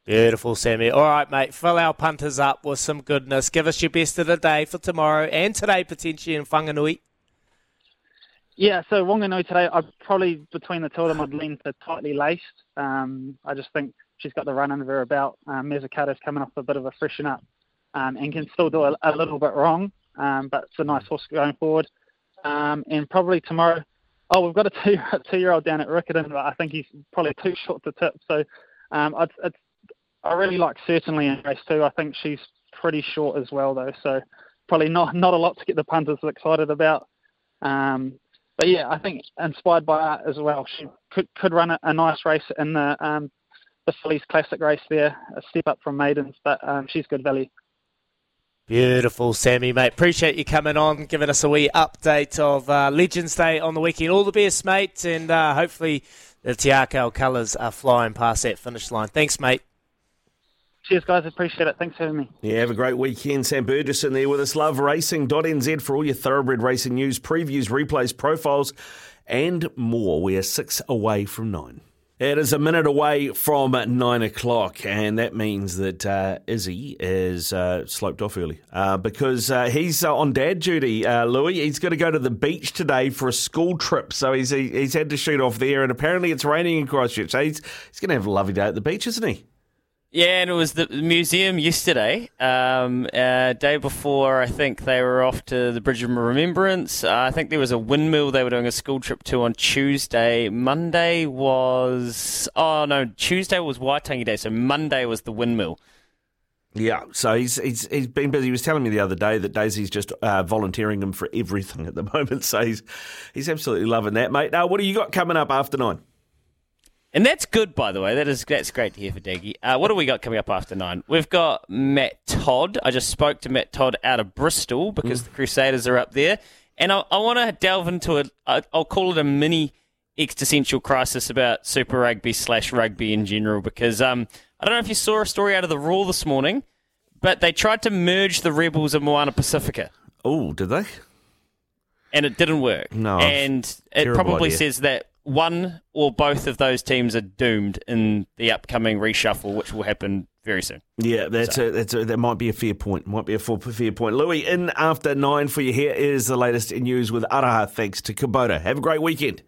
[SPEAKER 2] Beautiful, Sammy. All right, mate. Fill our punters up with some goodness. Give us your best of the day for tomorrow and today, potentially in Whanganui.
[SPEAKER 8] Yeah, so Wanganui today, I probably between the two of them, I'd lean to tightly laced. Um, I just think she's got the run under her belt. Um, Mezzucato's coming off a bit of a freshen up um, and can still do a, a little bit wrong, um, but it's a nice horse going forward. Um, and probably tomorrow, oh, we've got a two [laughs] two year old down at Riccarton, but I think he's probably too short to tip. So um, it's, it's I really like certainly in race two. I think she's pretty short as well though, so probably not not a lot to get the punters excited about. Um, but yeah, I think inspired by that as well, she could could run a, a nice race in the um, the Fillies Classic race there, a step up from Maidens, but um, she's good value.
[SPEAKER 2] Beautiful, Sammy, mate. Appreciate you coming on, giving us a wee update of uh, Legends Day on the weekend. All the best, mate, and uh, hopefully the Te Akau colours are flying past that finish line. Thanks, mate.
[SPEAKER 8] Cheers, guys. Appreciate it. Thanks for having me.
[SPEAKER 1] Yeah, have a great weekend. Sam Bergerson there with us. Love Racing.nz for all your thoroughbred racing news, previews, replays, profiles, and more. We are six away from nine. It is a minute away from nine o'clock, and that means that uh, Izzy is uh, sloped off early uh, because uh, he's uh, on dad duty. Uh, Louis, he's going to go to the beach today for a school trip, so he's he's had to shoot off there, and apparently it's raining in Christchurch. So he's he's going to have a lovely day at the beach, isn't he?
[SPEAKER 9] Yeah, and it was the museum yesterday. Um, uh, day before, I think they were off to the Bridge of Remembrance. Uh, I think there was a windmill they were doing a school trip to on Tuesday. Monday was oh no, Tuesday was Waitangi Day, so Monday was the windmill.
[SPEAKER 1] Yeah, so he's he's he's been busy. He was telling me the other day that Daisy's just uh, volunteering him for everything at the [laughs] moment. So he's he's absolutely loving that, mate. Now, what do you got coming up after nine?
[SPEAKER 9] And that's good, by the way. That is that's great to hear for Daggy. Uh, what do we got coming up after nine? We've got Matt Todd. I just spoke to Matt Todd out of Bristol because mm. the Crusaders are up there, and I, I want to delve into it. I'll call it a mini existential crisis about Super Rugby slash rugby in general because um, I don't know if you saw a story out of the Raw this morning, but they tried to merge the Rebels and Moana Pacifica.
[SPEAKER 1] Oh, did they?
[SPEAKER 9] And it didn't work.
[SPEAKER 1] No,
[SPEAKER 9] and it probably
[SPEAKER 1] idea.
[SPEAKER 9] says that one or both of those teams are doomed in the upcoming reshuffle, which will happen very soon.
[SPEAKER 1] Yeah, that's so. a, that's a, that might be a fair point. Might be a full fair point. Louis, in after nine for you. Here is the latest in news with Araha. Thanks to Kubota. Have a great weekend.